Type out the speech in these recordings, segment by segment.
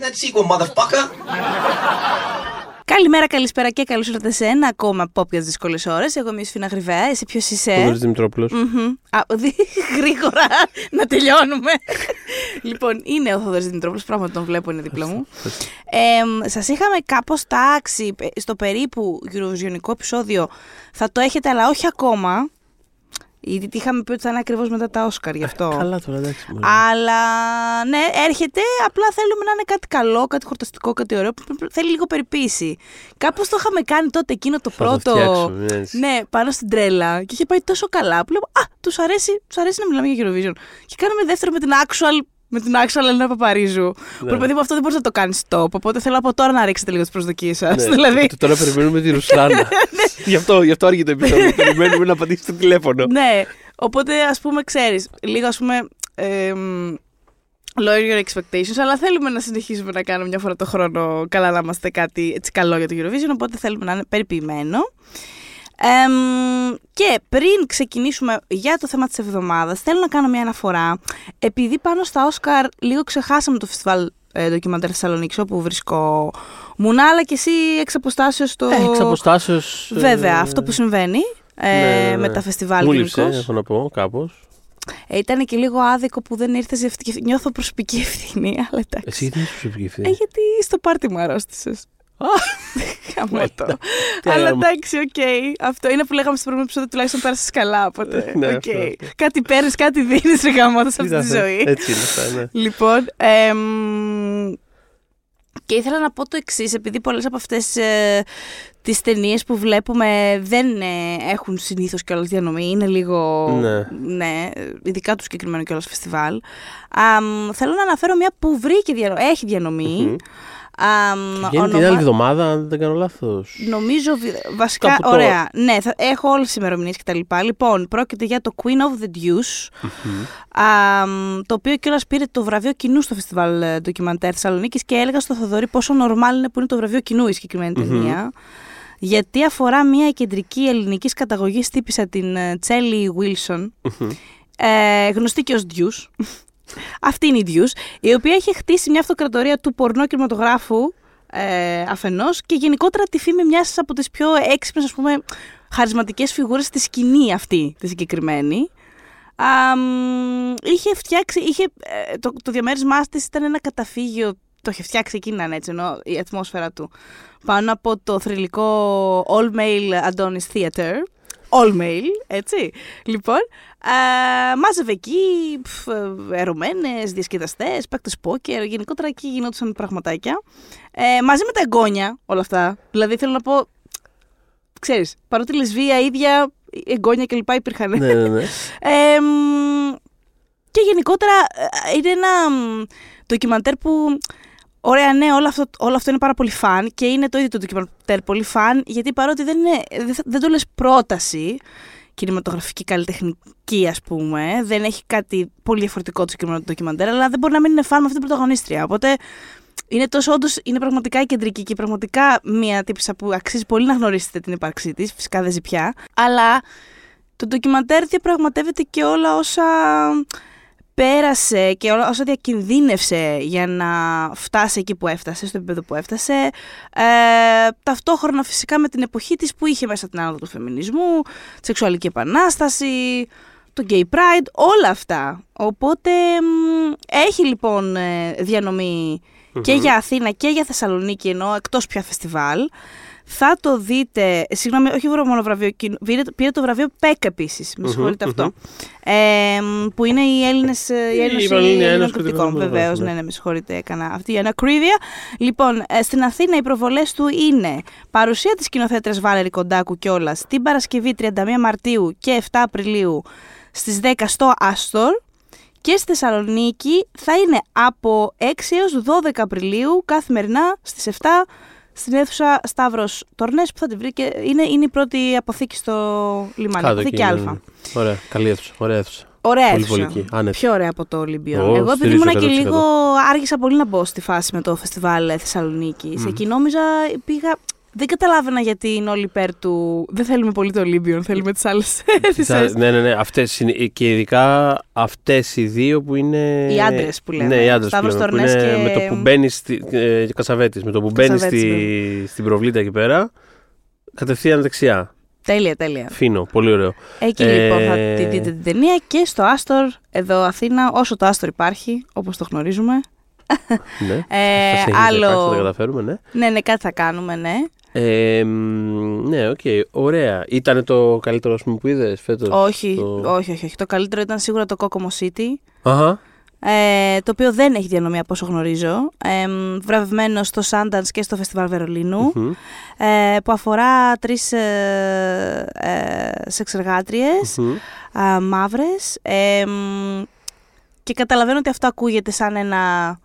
that sequel, motherfucker. Καλημέρα, καλησπέρα και καλώς ήρθατε σε ένα ακόμα pop για τι δύσκολες ώρες. Εγώ είμαι η Σφίνα Γρυβαία. Εσύ ποιος είσαι; Θοδωρή Δημητρόπουλο. Μμμ. Α, δι- Γρήγορα να τελειώνουμε. λοιπόν, είναι ο Θοδωρής Δημητρόπουλος, πράγματι τον βλέπω, είναι δίπλα μου. Ε, Σας είχαμε κάπως τάξει ε, στο περίπου γυροβιζιονικό επεισόδιο. Θα το έχετε, αλλά όχι ακόμα. Γιατί είχαμε πει ότι θα είναι ακριβώς μετά τα Όσκαρ γι' αυτό. Καλά τώρα, εντάξει. μωρέ. Αλλά ναι, έρχεται. Απλά θέλουμε να είναι κάτι καλό, κάτι χορταστικό, κάτι ωραίο. που Θέλει λίγο περιποίηση. Κάπως το είχαμε κάνει τότε εκείνο το Θα το πρώτο. φτιάξουμε, έτσι. ναι, πάνω στην τρέλα. Και είχε πάει τόσο καλά που λέω Α, τους αρέσει, τους αρέσει να μιλάμε για Eurovision. Και κάναμε δεύτερο με την actual. Με την actual Ελένα Παπαρίζου. Ναι. Που παιδί μου αυτό δεν μπορείς να το κάνεις stop. Οπότε θέλω από τώρα να ρίξετε λίγο τις προσδοκίες σας. Ναι, δηλαδή. το- Τώρα περιμένουμε τη Ρουσλάνα. γι, αυτό, γι' αυτό άργησε το επεισόδιο. Περιμένουμε να απαντήσει το τηλέφωνο. ναι, οπότε ας πούμε, ξέρεις, λίγο ας πούμε. εμ, Lower your expectations, αλλά θέλουμε να συνεχίσουμε να κάνουμε μια φορά το χρόνο καλά να είμαστε κάτι έτσι καλό για το Eurovision, οπότε θέλουμε να είναι περιποιημένο. Εμ, και πριν ξεκινήσουμε για το θέμα της εβδομάδας, θέλω να κάνω μια αναφορά. Επειδή πάνω στα Όσκαρ λίγο ξεχάσαμε το φεστιβάλ ε, ντοκιμαντέρ Θεσσαλονίκης όπου βρισκόμουν, αλλά και εσύ εξ αποστάσεως το... Ε, εξ αποστάσεως, ε, Βέβαια, αυτό που συμβαίνει ε, ναι, ναι. με τα φεστιβάλ Μου λείψε, γενικώς. έχω να πω, κάπως. Ε, ήταν και λίγο άδικο που δεν ήρθες αυτή και νιώθω προσωπική ευθύνη, αλλά εντάξει. Εσύ γιατί είσαι προσωπική Ε, ευθύνη. γιατί στο πάρτι μου αρρώστησες. Γαμώ το. Τι Αλλά άλλο. εντάξει, οκ. Αυτό είναι που λέγαμε στο προηγούμενο επεισόδιο, τουλάχιστον πέρασες καλά. Οπότε. Ναι, οκ. αυτό, αυτό. Κάτι παίρνεις, κάτι δίνεις, ρε γαμώτο σε αυτή τη ζωή. Έτσι είναι αυτά, ναι. Λοιπόν, εμ, και ήθελα να πω το εξής, επειδή πολλές από αυτές ε, τις ταινίες που βλέπουμε δεν ε, έχουν συνήθως κιόλας διανομή, είναι λίγο, Ναι. ναι, ειδικά του συγκεκριμένου κιόλας φεστιβάλ. Αμ, θέλω να αναφέρω μια που βρήκε, διανο- έχει διανομή. Μμμ. Αμ, Βγαίνει την ονομα- άλλη εβδομάδα, αν δεν κάνω λάθος. Νομίζω βι- βασικά. Κάπου τώρα. Ωραία. Ναι, θα, έχω όλες τις ημερομηνίες κτλ. Λοιπόν, πρόκειται για το Queen of the Deuce. αμ, το οποίο κιόλας πήρε το βραβείο κοινού στο φεστιβάλ ε, ντοκιμαντέρ Θεσσαλονίκης και έλεγα στο Θοδωρή πόσο normal είναι που είναι το βραβείο κοινού η συγκεκριμένη Μμμ. ταινία. Γιατί αφορά μια κεντρική ελληνικής καταγωγής τύπησα την ε, Τσέλι Wilson, ε, γνωστή και ως Deuce. Αυτή είναι η Deuce, η οποία έχει χτίσει μια αυτοκρατορία του πορνό κινηματογράφου ε, αφενός και γενικότερα τη φήμη μιας από τις πιο έξυπνες, ας πούμε, χαρισματικές φιγούρες στη σκηνή αυτή, τη συγκεκριμένη. Αμ, είχε φτιάξει, είχε, ε, το, το διαμέρισμά της ήταν ένα καταφύγιο, το είχε φτιάξει εκείνα έτσι, ενώ η ατμόσφαιρα του, πάνω από το θρηλυκό All Male Adonis Theater. All male, έτσι. Λοιπόν, α, μάζευε εκεί ερωμένες, διασκεδαστές, παίκτες πόκερ. Γενικότερα εκεί γινόντουσαν πραγματάκια. Ε, μαζί με τα εγγόνια όλα αυτά. Δηλαδή θέλω να πω. Ξέρεις, παρότι λεσβία ίδια, εγγόνια κλπ. υπήρχαν. ναι, ναι, ναι. Ε, μ, και γενικότερα ε, είναι ένα μ, ντοκιμαντέρ που. Ωραία, ναι, όλο αυτό, όλο αυτό είναι πάρα πολύ φαν και είναι το ίδιο το ντοκιμαντέρ πολύ φαν, γιατί παρότι δεν, είναι, δεν, θα- δεν το λες πρόταση κινηματογραφική καλλιτεχνική, ας πούμε, δεν έχει κάτι πολύ διαφορετικό το συγκεκριμένο ντοκιμαντέρ, αλλά δεν μπορεί να μην είναι φαν με αυτή την πρωταγωνίστρια. Οπότε είναι τόσο όντως, είναι πραγματικά η κεντρική και πραγματικά μια τύπησα που αξίζει πολύ να γνωρίσετε την ύπαρξή της. Φυσικά δεν ζει πια. Αλλά το ντοκιμαντέρ διαπραγματεύεται και όλα όσα πέρασε και όλα όσα διακινδύνευσε για να φτάσει εκεί που έφτασε, στο επίπεδο που έφτασε. Ε, ταυτόχρονα φυσικά με την εποχή της που είχε μέσα την άνοδο του φεμινισμού, τη σεξουαλική επανάσταση, το gay pride, όλα αυτά. Οπότε μ, έχει λοιπόν ε, διανομή και για Αθήνα και για Θεσσαλονίκη, ενώ εκτός πια φεστιβάλ. Θα το δείτε, ε, συγγνώμη, όχι μόνο βραβείο, κοινού, πήρε, πήρε το βραβείο ΠΕΚ επίσης. Με Μμμ, συγχωρείτε μμμ. αυτό. Ε, μ, που είναι η, Έλληνες, ε, η Η Ένωση Πανελλήνια Ελλήνων Ένωση Κριτικών. Κριτικών, Βεβαίως, ναι. ναι, ναι, με συγχωρείτε, έκανα αυτή η ανακρίβεια. Λοιπόν, ε, στην Αθήνα οι προβολές του είναι παρουσία της σκηνοθέτριας Βάλερη Κοντάκου κιόλας την Παρασκευή 31 Μαρτίου και 7 Απριλίου στις 10 στο Άστορ. Και στη Θεσσαλονίκη θα είναι από 6 έως 12 Απριλίου καθημερινά στις 7 στην αίθουσα Σταύρος Τορνές που θα τη βρει και είναι, είναι η πρώτη αποθήκη στο λιμάνι, Κάτω αποθήκη εκεί, Α. ναι, ναι. Ωραία, καλή αίθουσα. Ωραία αίθουσα. Ωραία Πολύ αίθουσα. βολική, άνετη. Πιο ωραία από το Ολυμπιό. Ω, Εγώ επειδή στηρίζω ήμουν και 100%. λίγο άργησα πολύ να μπω στη φάση με το φεστιβάλ Θεσσαλονίκη. Μμμ. Εκεί νόμιζα πήγα. Δεν καταλάβαινα γιατί είναι όλοι υπέρ του. Δεν θέλουμε πολύ το Olympion, θέλουμε τις άλλε Τις άλλες- ναι, ναι, ναι. Αυτές είναι, και ειδικά αυτές οι δύο που είναι. Οι άντρες που λέμε. Ναι, οι άντρες που, Σταύρος λέμε, που Τορνές είναι και- με το που μπαίνει. Στη, ε, Κασαβέτης, με το που μπαίνει Κασαβέτης, στη, στην προβλήτα εκεί πέρα. Κατευθείαν δεξιά. Τέλεια, τέλεια. Φίνο, πολύ ωραίο. Εκεί Ε, λοιπόν θα τη δείτε την ταινία και στο Άστορ, εδώ Αθήνα, όσο το Άστορ υπάρχει, όπως το γνωρίζουμε. ναι. Ε, θα συνεχίσει να υπάρχει, θα τα άλλο. καταφέρουμε, ναι. Ναι, ναι, κάτι θα κάνουμε, ναι. Ε, μ, ναι, οκ, ωραία. Ήταν το καλύτερο ας πούμε, που είδες φέτος; Όχι, το- όχι, όχι, όχι. Το καλύτερο ήταν σίγουρα το Kokomo City. Αχα. Ε, το οποίο δεν έχει διανομή από όσο γνωρίζω. Ε, βραβευμένο στο Sundance και στο Φεστιβάλ Βερολίνου. Μμμ. Ε, που αφορά τρεις ε, ε, σεξεργάτριες, Μμμ. α, μαύρες. Ε, μ, και καταλαβαίνω ότι αυτό ακούγεται σαν ένα,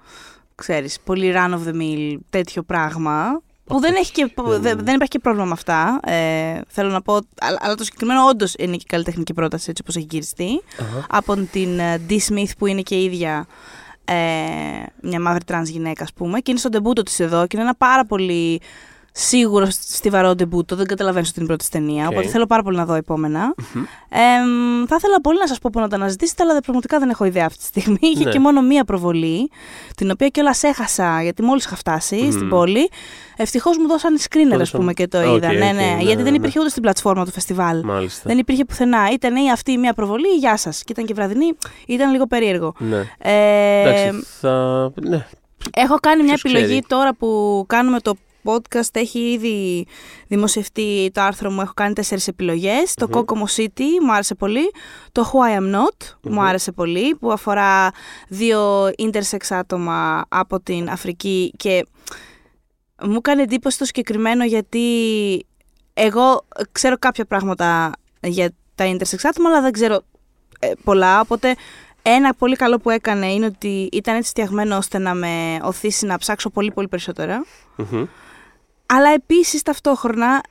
ξέρεις, πολύ run of the mill τέτοιο πράγμα. Που δεν, έχει και, Ναι, ναι. δεν, δεν υπάρχει και πρόβλημα με αυτά. Ε, θέλω να πω, αλλά, αλλά το συγκεκριμένο όντως είναι και καλλιτεχνική πρόταση έτσι όπως έχει γυριστεί. Αχα. Από την ε, Dee Smith που είναι και η ίδια ε, μια μαύρη τρανς γυναίκα ας πούμε και είναι στο ντεμπούτο της εδώ και είναι ένα πάρα πολύ σίγουρο στιβαρό ντεμπούτο, δεν καταλαβαίνω ότι είναι η πρώτη της ταινία, Οκ. οπότε θέλω πάρα πολύ να δω επόμενα. Μμμ. Ε, μ, θα ήθελα πολύ να σας πω που να τα αναζητήσετε, αλλά δεν- πραγματικά δεν έχω ιδέα αυτή τη στιγμή. Είχε Ναι. και μόνο μία προβολή, την οποία κιόλας έχασα γιατί μόλις είχα φτάσει Μμμ. στην πόλη. Ευτυχώς μου δώσαν screener, Το ας δώσαν. πούμε, και το Οκ, είδα. ναι, οκ, ναι, ναι, γιατί ναι, δεν ναι. υπήρχε ούτε στην πλατφόρμα του φεστιβάλ. Μάλιστα. Δεν υπήρχε πουθενά. Ήταν ή αυτή η μία προβολή ή γεια σας. Και ήταν και βραδινή. Ήταν λίγο περίεργο. Ναι. Ε, Εντάξει, θα. Ναι. έχω κάνει μια ποιος επιλογή ξέρει. τώρα που κάνουμε το podcast. Έχει ήδη δημοσιευτεί το άρθρο μου. Έχω κάνει τέσσερις επιλογές. Το Μμμ. Kokomo City μου άρεσε πολύ. Το Who I Am Not μου Μμμ. άρεσε πολύ. Που αφορά δύο intersex άτομα από την Αφρική. Και μου έκανε εντύπωση το συγκεκριμένο γιατί εγώ ξέρω κάποια πράγματα για τα intersex άτομα, αλλά δεν ξέρω ε, πολλά. Οπότε ένα πολύ καλό που έκανε είναι ότι ήταν έτσι φτιαγμένο ώστε να με οθήσει να ψάξω πολύ πολύ περισσότερα. Μμμ. Αλλά επίσης ταυτόχρονα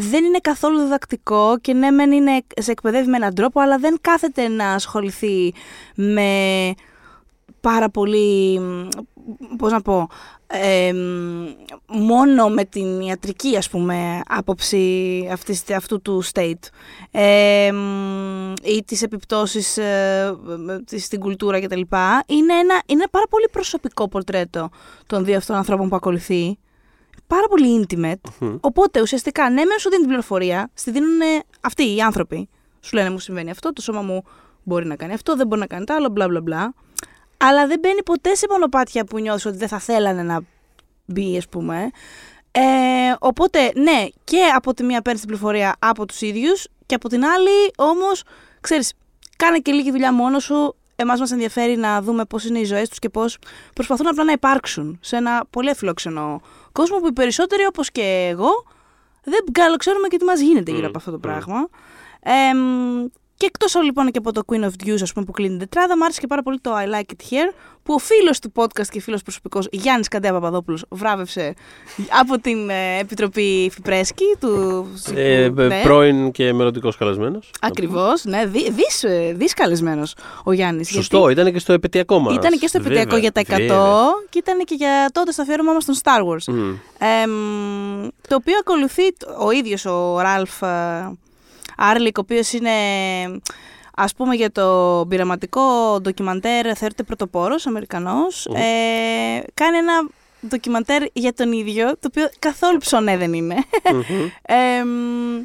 δεν είναι καθόλου διδακτικό και ναι μεν είναι, σε εκπαιδεύει με έναν τρόπο αλλά δεν κάθεται να ασχοληθεί με πάρα πολύ, μ, πώς να πω, ε, μ, μόνο με την ιατρική ας πούμε άποψη αυτής, αυτού του state ε, μ, ή τις επιπτώσεις ε, μ, της- στην κουλτούρα κτλ. Είναι ένα, είναι ένα πάρα πολύ προσωπικό πορτρέτο των δύο αυτών ανθρώπων που ακολουθεί. Πάρα πολύ intimate. Μμμ. Οπότε ουσιαστικά, ναι, μεν σου δίνει την πληροφορία, στη δίνουν αυτοί οι άνθρωποι. Σου λένε μου συμβαίνει αυτό, το σώμα μου μπορεί να κάνει αυτό, δεν μπορεί να κάνει το άλλο, μπλα μπλα μπλα. Αλλά δεν μπαίνει ποτέ σε μονοπάτια που νιώθεις ότι δεν θα θέλανε να μπει, ας πούμε. Ε, οπότε, ναι, και από τη μία παίρνεις την πληροφορία από τους ίδιους και από την άλλη, όμως, ξέρεις, κάνε και λίγη δουλειά μόνος σου. Εμάς μας ενδιαφέρει να δούμε πώς είναι οι ζωές τους και πώς προσπαθούν απλά να υπάρξουν σε ένα πολύ αφιλόξενο κόσμο που οι περισσότεροι, όπως και εγώ, δεν καλό ξέρουμε και τι μας γίνεται γύρω Μμ, από αυτό το μμ. πράγμα. Εμ, και εκτός λοιπόν και από το Queen of Views, ας πούμε, που κλείνει την τετράδα, μου άρεσε και πάρα πολύ το I Like It Here, που ο φίλος του podcast και φίλος προσωπικός Γιάννης Καντέα Παπαδόπουλος βράβευσε από την ε, Επιτροπή Φιπρέσκη του. Ε, του- ναι. Πρώην και μελλοντικός καλεσμένος. Ακριβώς, ναι, δι, δις, ε, δις καλεσμένος ο Γιάννης. Σωστό, ήταν και στο επαιτειακό μας. Ήταν και στο επαιτειακό για τα 100 και ήταν και για τότε στο αφιέρωμά μας στον Star Wars. Εμ, το οποίο ακολουθεί ο ίδιος ο Ράλφ ε, Άρλικ, ο οποίος είναι ας πούμε για το πειραματικό ντοκιμαντέρ θεωρείται πρωτοπόρος, Αμερικανός. Μμμ. Ε, κάνει ένα ντοκιμαντέρ για τον ίδιο, το οποίο καθόλου ψωνέ δεν είναι. Εμ,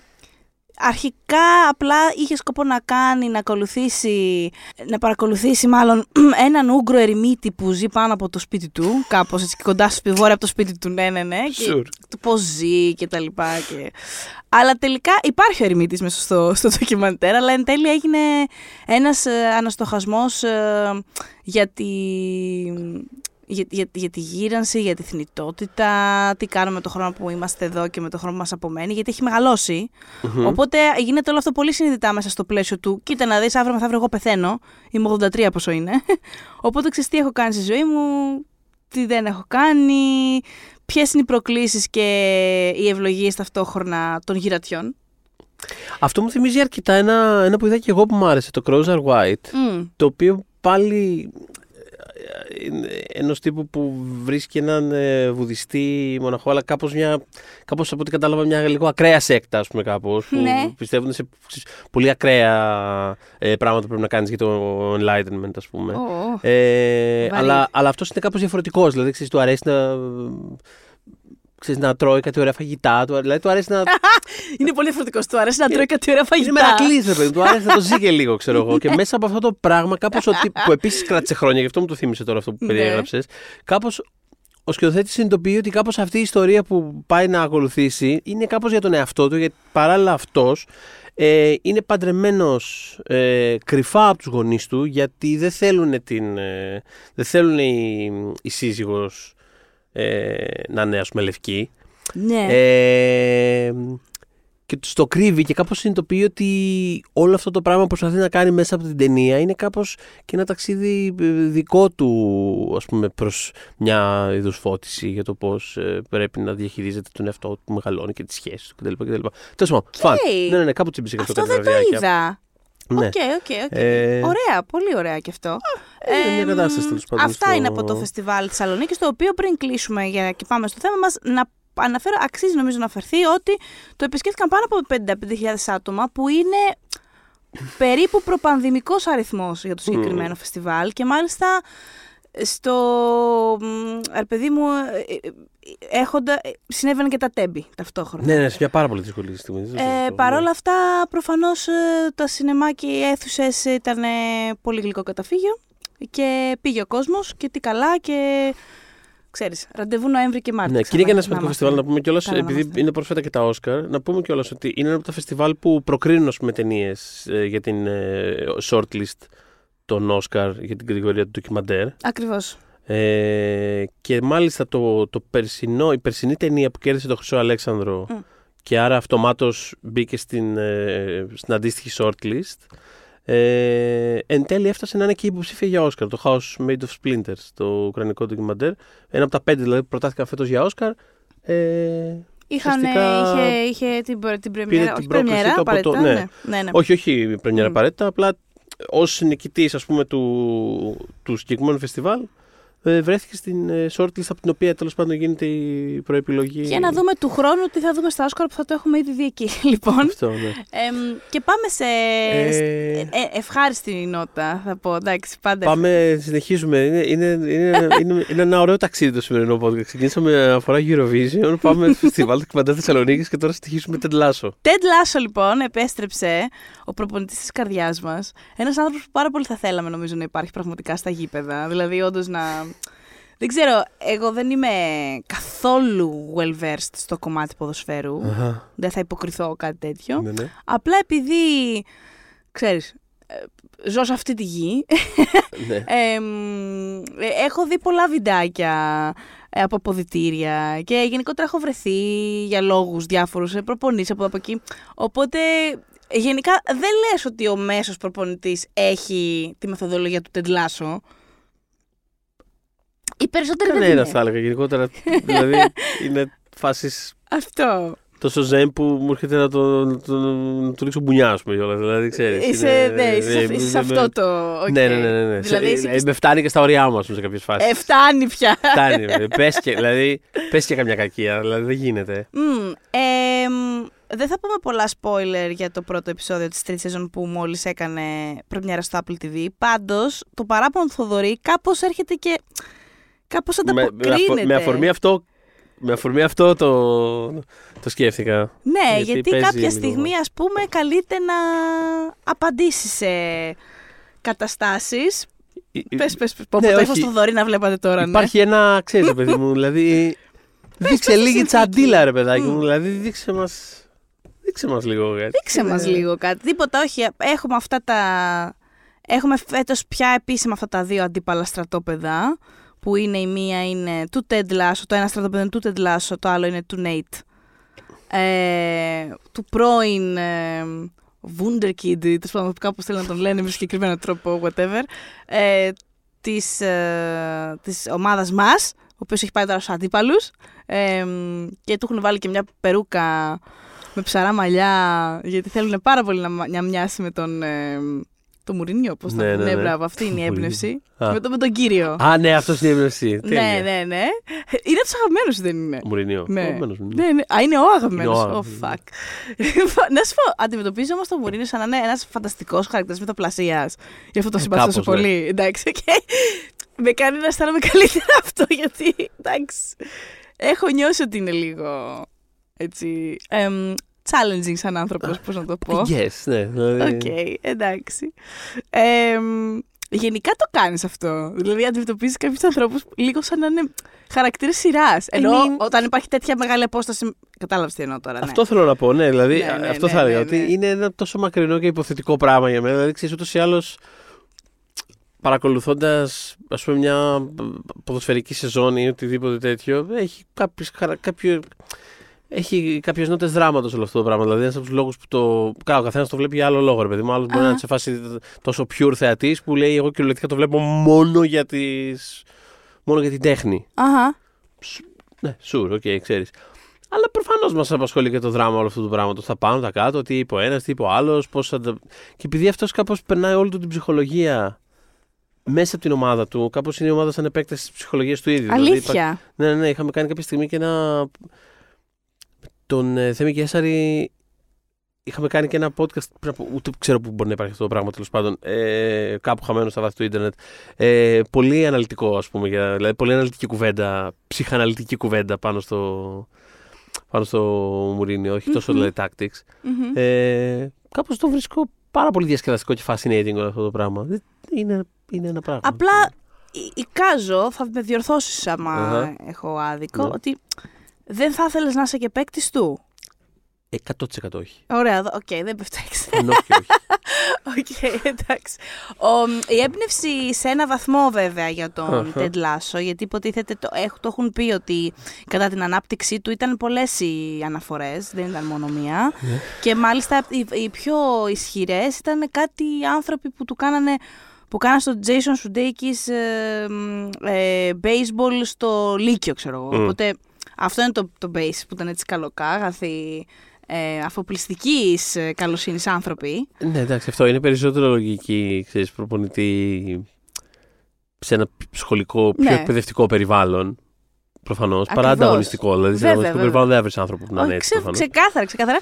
αρχικά απλά είχε σκοπό να κάνει, να ακολουθήσει, να παρακολουθήσει μάλλον έναν Ούγκρο ερημίτη που ζει πάνω από το σπίτι του, κάπως έτσι και κοντά στο σπίτι, βόρεια από το σπίτι του, ναι, ναι, ναι. Και Sure. το πώς ζει και τα λοιπά. Και... Αλλά τελικά υπάρχει ο ερημίτης μέσα στο, στο ντοκιμαντέρ, αλλά εν τέλει έγινε ένας ε, αναστοχασμός ε, για τη για, για, για τη γύρανση, για τη θνητότητα, τι κάνουμε το χρόνο που είμαστε εδώ και με το χρόνο που μας απομένει, γιατί έχει μεγαλώσει. Μμμ. Οπότε γίνεται όλο αυτό πολύ συνειδητά μέσα στο πλαίσιο του. Κοίτα να δεις, αύριο μεθαύριο εγώ πεθαίνω. Είμαι 83 πόσο είναι. Οπότε ξέρεις τι έχω κάνει στη ζωή μου, τι δεν έχω κάνει, ποιες είναι οι προκλήσεις και οι ευλογίες ταυτόχρονα των γυρατιών. Αυτό μου θυμίζει αρκετά ένα, ένα που είδα και εγώ που μου άρεσε, το Crows Are White. Μμ. Το οποίο πάλι ενός τύπου που βρίσκει έναν ε, βουδιστή μοναχό, αλλά κάπως κάπως από ό,τι κατάλαβα μια λίγο ακραία σέκτα, ας πούμε, κάπως. Που Ναι. πιστεύουν σε πολύ ακραία ε, πράγματα που πρέπει να κάνεις για το enlightenment, ας πούμε. Ω, Ε, Βαρύ. αλλά αλλά αυτός είναι κάπως διαφορετικός. Δηλαδή, ξέρεις, του αρέσει να. Ξέρεις, να τρώει κάτι ωραία φαγητά. Του, δηλαδή, του αρέσει να. Είναι πολύ διαφορετικός. Του αρέσει να τρώει κάτι ωραία φαγητά. Είναι μερακλή, ρε παιδί. Του άρεσε να το ζει και λίγο, ξέρω εγώ. Και μέσα από αυτό το πράγμα, κάπως. που επίσης κράτησε χρόνια, γι' αυτό μου το θύμισε τώρα αυτό που Ναι. περιέγραψες. Κάπως ο σκηνοθέτης συνειδητοποιεί ότι κάπως αυτή η ιστορία που πάει να ακολουθήσει είναι κάπως για τον εαυτό του, γιατί παράλληλα αυτός ε, είναι παντρεμένος ε, κρυφά από τους γονείς του, γιατί δεν θέλουν, την, ε, δεν θέλουν η, η σύζυγος ε, να είναι ας πούμε λευκή. Ναι. Ε, και τους το κρύβει και κάπως συνειδητοποιεί ότι όλο αυτό το πράγμα που προσπαθεί να κάνει μέσα από την ταινία είναι κάπως και ένα ταξίδι ε, δικό του ας πούμε προς μια είδους φώτιση για το πώς ε, πρέπει να διαχειρίζεται τον εαυτό του που μεγαλώνει και τις σχέσεις του κτλ. κτλ. Τέλος πάντων, φαν. Ναι, ναι, ναι, κάπου τσίμπησε και αυτό, Αυτό κάτι δεν το βραδιάκια. είδα. Ναι. Οκ, οκ, οκ. Ε, Ωραία, πολύ ωραία και αυτό. είναι μια Εμ, κατάσταση, τέλος πάντων, Αυτά στο- είναι από το φεστιβάλ της Θεσσαλονίκης, το οποίο πριν κλείσουμε για, και πάμε στο θέμα μας, να αναφέρω, αξίζει νομίζω να αναφερθεί ότι το επισκέφθηκαν πάνω από 55.000 άτομα, που είναι περίπου προπανδημικός αριθμός για το συγκεκριμένο φεστιβάλ και μάλιστα στο μ, ρε παιδί μου ε, ε, έχοντας, ε, συνέβαιναν και τα Τέμπη ταυτόχρονα. Ναι, ναι, σε μια πάρα πολύ δύσκολη στιγμή. δεν Ε, σωστό, Παρ' ναι. όλα αυτά, προφανώς ε, τα σινεμά και οι αίθουσες ήταν ε, πολύ γλυκό καταφύγιο και πήγε ο κόσμος και τι καλά και ξέρεις, ραντεβού Νοέμβρη και Μάρτιο. Ναι, και είναι και ένα ξανά σημαντικό να φεστιβάλ να πούμε κιόλας, Καλά να επειδή είμαστε. είναι πρόσφατα και τα Όσκαρ, να πούμε κιόλας ότι είναι ένα από τα φεστιβάλ που προκρίνουν με ταινίες για την ε, shortlist των Όσκαρ για την κατηγορία του ντοκιμαντέρ. Ακριβώς. Ε, και μάλιστα το, το περσινό, η περσινή ταινία που κέρδισε το Χρυσό Αλέξανδρο Μμ. και άρα αυτομάτως μπήκε στην, ε, στην αντίστοιχη shortlist. Ε, εν τέλει έφτασε να είναι και υποψήφια για Όσκαρ. Το House Made of Splinters, το ουκρανικό ντοκιμαντέρ. Ένα από τα πέντε δηλαδή που προτάθηκαν φέτος για Όσκαρ. Ε, Είχαν, Ουσιαστικά είχε, είχε την, προ- την πρεμιέρα, την όχι πρόκληση πρεμιέρα, του από το- απαραίτητα, ναι. ναι. ναι, ναι. όχι, όχι η πρεμιέρα Μμ. απαραίτητα, απλά ως νικητής ας πούμε του, του συγκεκριμένου φεστιβάλ ε, βρέθηκε στην ε, shortlist από την οποία τέλος πάντων γίνεται η προεπιλογή. Για να δούμε του χρόνου τι θα δούμε στα Όσκαρ που θα το έχουμε ήδη δει εκεί. Λοιπόν, Αυτό, ναι. εμ, και πάμε σε Ε, ε, ευχάριστη νότα, θα πω. Εντάξει, πάντα Πάμε, συνεχίζουμε. Είναι, είναι, είναι, είναι, είναι ένα ωραίο ταξίδι το σημερινό podcast. Ξεκινήσαμε αφορά Eurovision, πάμε στο φεστιβάλ του Κμαντά Θεσσαλονίκης και τώρα συνεχίζουμε τεντλάσο. Τέντ Λάσο λοιπόν επέστρεψε, ο προπονητής της καρδιάς μας. Ένας άνθρωπος που πάρα πολύ θα θέλαμε νομίζω να υπάρχει πραγματικά στα γήπεδα. Δηλαδή, όντως να. Δεν ξέρω, εγώ δεν είμαι καθόλου well versed στο κομμάτι ποδοσφαίρου. Αχα, Δεν θα υποκριθώ κάτι τέτοιο. ναι, ναι. Απλά επειδή, ξέρεις, ε, ζω σε αυτή τη γη, ναι. εμ, ε, έχω δει πολλά βιντεάκια ε, από αποδητήρια και γενικότερα έχω βρεθεί για λόγους διάφορους ε, προπονήσεις από εδώ από εκεί. Οπότε ε, γενικά δεν λες ότι ο μέσος προπονητής έχει τη μεθοδολογία του τεντλάσο. Οι περισσότεροι δεν Κανένας είναι. θα έλεγα γενικότερα. δηλαδή είναι φάσεις Αυτό. τόσο ζεν που μου έρχεται να το, το, να του ρίξω μπουνιά, ας πούμε. κιόλας. Δηλαδή, ξέρεις, Είσαι, είναι- ναι, είσαι, σε- ε, είσαι σε με- αυτό το... οκ. Ναι, ναι, ναι. ναι, ναι. Δηλαδή, Σε- είσαι ε, και με φτάνει και στα όριά μου, ας πούμε, σε κάποιες φάσεις. Ε, φτάνει πια. Φτάνει. ε, πες και, δηλαδή, πες και καμιά κακία. Δηλαδή, δεν γίνεται. Μμ, εμ, δεν θα πούμε πολλά spoiler για το πρώτο επεισόδιο της τρίτης σεζόν που μόλις έκανε πρεμιέρα στο Apple TV. Πάντως, το παράπονο του Θοδωρή κάπως έρχεται και κάπως με, με, ανταποκρίνεται. αφο- με αφορμή αυτό, με αφορμή αυτό το, το σκέφτηκα. Ναι, γιατί γιατί, παίζει κάποια λίγο. στιγμή ας πούμε καλείται να απαντήσει σε καταστάσεις. Ε, ε, Πες, πες, πες. Πω, ναι, πω, το όχι. έχω στο Θοδωρή να βλέπατε τώρα, ναι. Υπάρχει ένα, ξέρεις ρε παιδί μου, δηλαδή, δείξε πες τη λίγη συνθήκη. τσαντίλα ρε παιδάκι Μμ. μου, δηλαδή δείξε μας, δείξε μας λίγο. κάτι. Δείξε μας Είναι- λίγο κάτι. Τίποτα, όχι. Έχουμε αυτά τα... Έχουμε φέτος πια επίσημα αυτά τα δύο αντίπαλα στρατόπεδα, που είναι η μία είναι του Ted Lasso, το ένα στρατόπεδο είναι του Ted Lasso, το άλλο είναι του Nate. Ε, του πρώην ε, Wunderkid, τέλος πάντων κάπως θέλουν να τον λένε με συγκεκριμένο τρόπο, whatever, ε, της, ε, της ομάδας μας, ο οποίος έχει πάει τώρα στους αντίπαλους ε, και του έχουν βάλει και μια περούκα με ψαρά μαλλιά, γιατί θέλουν πάρα πολύ να, μα- να μοιάσει με τον, ε, Το Μουρίνιο, πώς Ναι, το ναι, ναι, ναι. μπράβο, αυτή είναι η Μουρίνιο. έμπνευση. Α. με, το, με τον κύριο. Α, ναι, αυτός είναι η έμπνευση. ναι, Τέλεια. ναι, ναι. Είναι από τους αγαπημένους, δεν είναι; Μουρινίο. Ναι. Αγαπημένος μου, ναι. Ναι, ναι. Α, είναι ο αγαπημένος. Είναι ο Oh, αγαπημένος. fuck. να σου πω, αντιμετωπίζω όμως τον Μουρίνιο σαν να είναι ένας φανταστικός χαρακτήρας μυθοπλασία. Γι' αυτό το Ε, συμπαθώ τόσο κάπως, ναι. πολύ. Εντάξει, οκ. Με κάνει να αισθάνομαι καλύτερα αυτό, γιατί. Εντάξει. Έχω νιώσει ότι είναι λίγο. Έτσι. εμ, challenging σαν άνθρωπος, πώς να το πω. Yes, ναι. δηλαδή- Οκ, εντάξει. Εμ, γενικά το κάνεις αυτό. Δηλαδή αντιμετωπίζεις κάποιους ανθρώπους λίγο σαν να είναι χαρακτήρες σειράς. Ενώ mean- όταν υπάρχει τέτοια μεγάλη απόσταση... Κατάλαβες τι εννοώ τώρα, ναι. Αυτό θέλω να πω, ναι. Δηλαδή, Ναι, ναι, αυτό ναι, θα έλεγα. ναι, ότι ναι. είναι ένα τόσο μακρινό και υποθετικό πράγμα για μένα. Δηλαδή, ξέρεις, ούτως ή άλλως παρακολουθώντας ας πούμε μια ποδοσφαιρική σεζόν ή οτιδήποτε τέτοιο έχει κάποιες, χαρα- κάποιο, έχει κάποιες νότες δράματος όλο αυτό το πράγμα. Δηλαδή, ένας από τους λόγους που το. Καλά, ο καθένας το βλέπει για άλλο λόγο, ρε παιδί μου. Άλλος μπορεί Α. να είναι σε φάση τόσο pure θεατής που λέει: Εγώ κυριολεκτικά το βλέπω μόνο για, τις... μόνο για την τέχνη. Αχα. Ναι, sure, οκ, okay, ξέρεις. Αλλά προφανώς μας απασχολεί και το δράμα όλο αυτού του πράγματος. Τα πάνω, τα κάτω, τι είπε ο ένας, τι είπε ο άλλος. Αντα... Και επειδή αυτός κάπως περνάει όλη του την ψυχολογία μέσα από την ομάδα του, κάπως είναι η ομάδα σαν επέκταση της ψυχολογίας του ίδιου. Δηλαδή, υπά- Αλήθεια. ναι, ναι, ναι, είχαμε κάνει κάποια στιγμή και ένα. Τον ε, Θέμη Κέσσαρη. Είχαμε κάνει και ένα podcast. Πριν από, ούτε ξέρω που μπορεί να υπάρχει αυτό το πράγμα τέλος πάντων. Ε, κάπου χαμένος στα βάθη του ίντερνετ. Ε, πολύ αναλυτικό, ας πούμε. Για, δηλαδή, πολύ αναλυτική κουβέντα. Ψυχαναλυτική κουβέντα πάνω στο. Πάνω στο Μουρίνιο, όχι τόσο Μμμ. δηλαδή tactics. Μμμ. Ε, κάπως το βρίσκω πάρα πολύ διασκεδαστικό και fascinating όλο αυτό το πράγμα. Δεν- Είναι, είναι ένα πράγμα. Απλά η- εικάζω, θα με διορθώσεις άμα Αχα. έχω άδικο, Ναι. ότι δεν θα ήθελες να είσαι και παίκτης του; 100% όχι. Ωραία, δο- οκ, δεν πέφτω έξω. Ενώ και όχι. Οκ, εντάξει. Ο, η έμπνευση σε ένα βαθμό βέβαια για τον Αχα. Ted Lasso, γιατί υποτίθεται το, έχ- το έχουν πει ότι κατά την ανάπτυξή του ήταν πολλές οι αναφορές, δεν ήταν μόνο μία. Ναι. Και μάλιστα οι, οι πιο ισχυρές ήταν κάτι άνθρωποι που του κάνανε που κάνανε στο Jason Sudeikis ε, μ, ε, baseball στο Λύκειο, ξέρω εγώ. Μμ. Οπότε αυτό είναι το, το base που ήταν έτσι καλοκάγαθοι, ε, αφοπλιστικής ε, καλοσύνης άνθρωποι. Ναι, εντάξει, αυτό είναι περισσότερο λογική, ξέρεις, προπονητή σε ένα σχολικό, πιο Ναι. εκπαιδευτικό περιβάλλον. Προφανώς. Παρά Ακριβώς. ανταγωνιστικό. Δηλαδή, σε Βέβαια, ανταγωνιστικό βέβαια. περιβάλλον δεν έβρι άνθρωπο που να είναι Όχι, έτσι. ξε, προφανώς. ξεκάθαρα, ξεκάθαρα.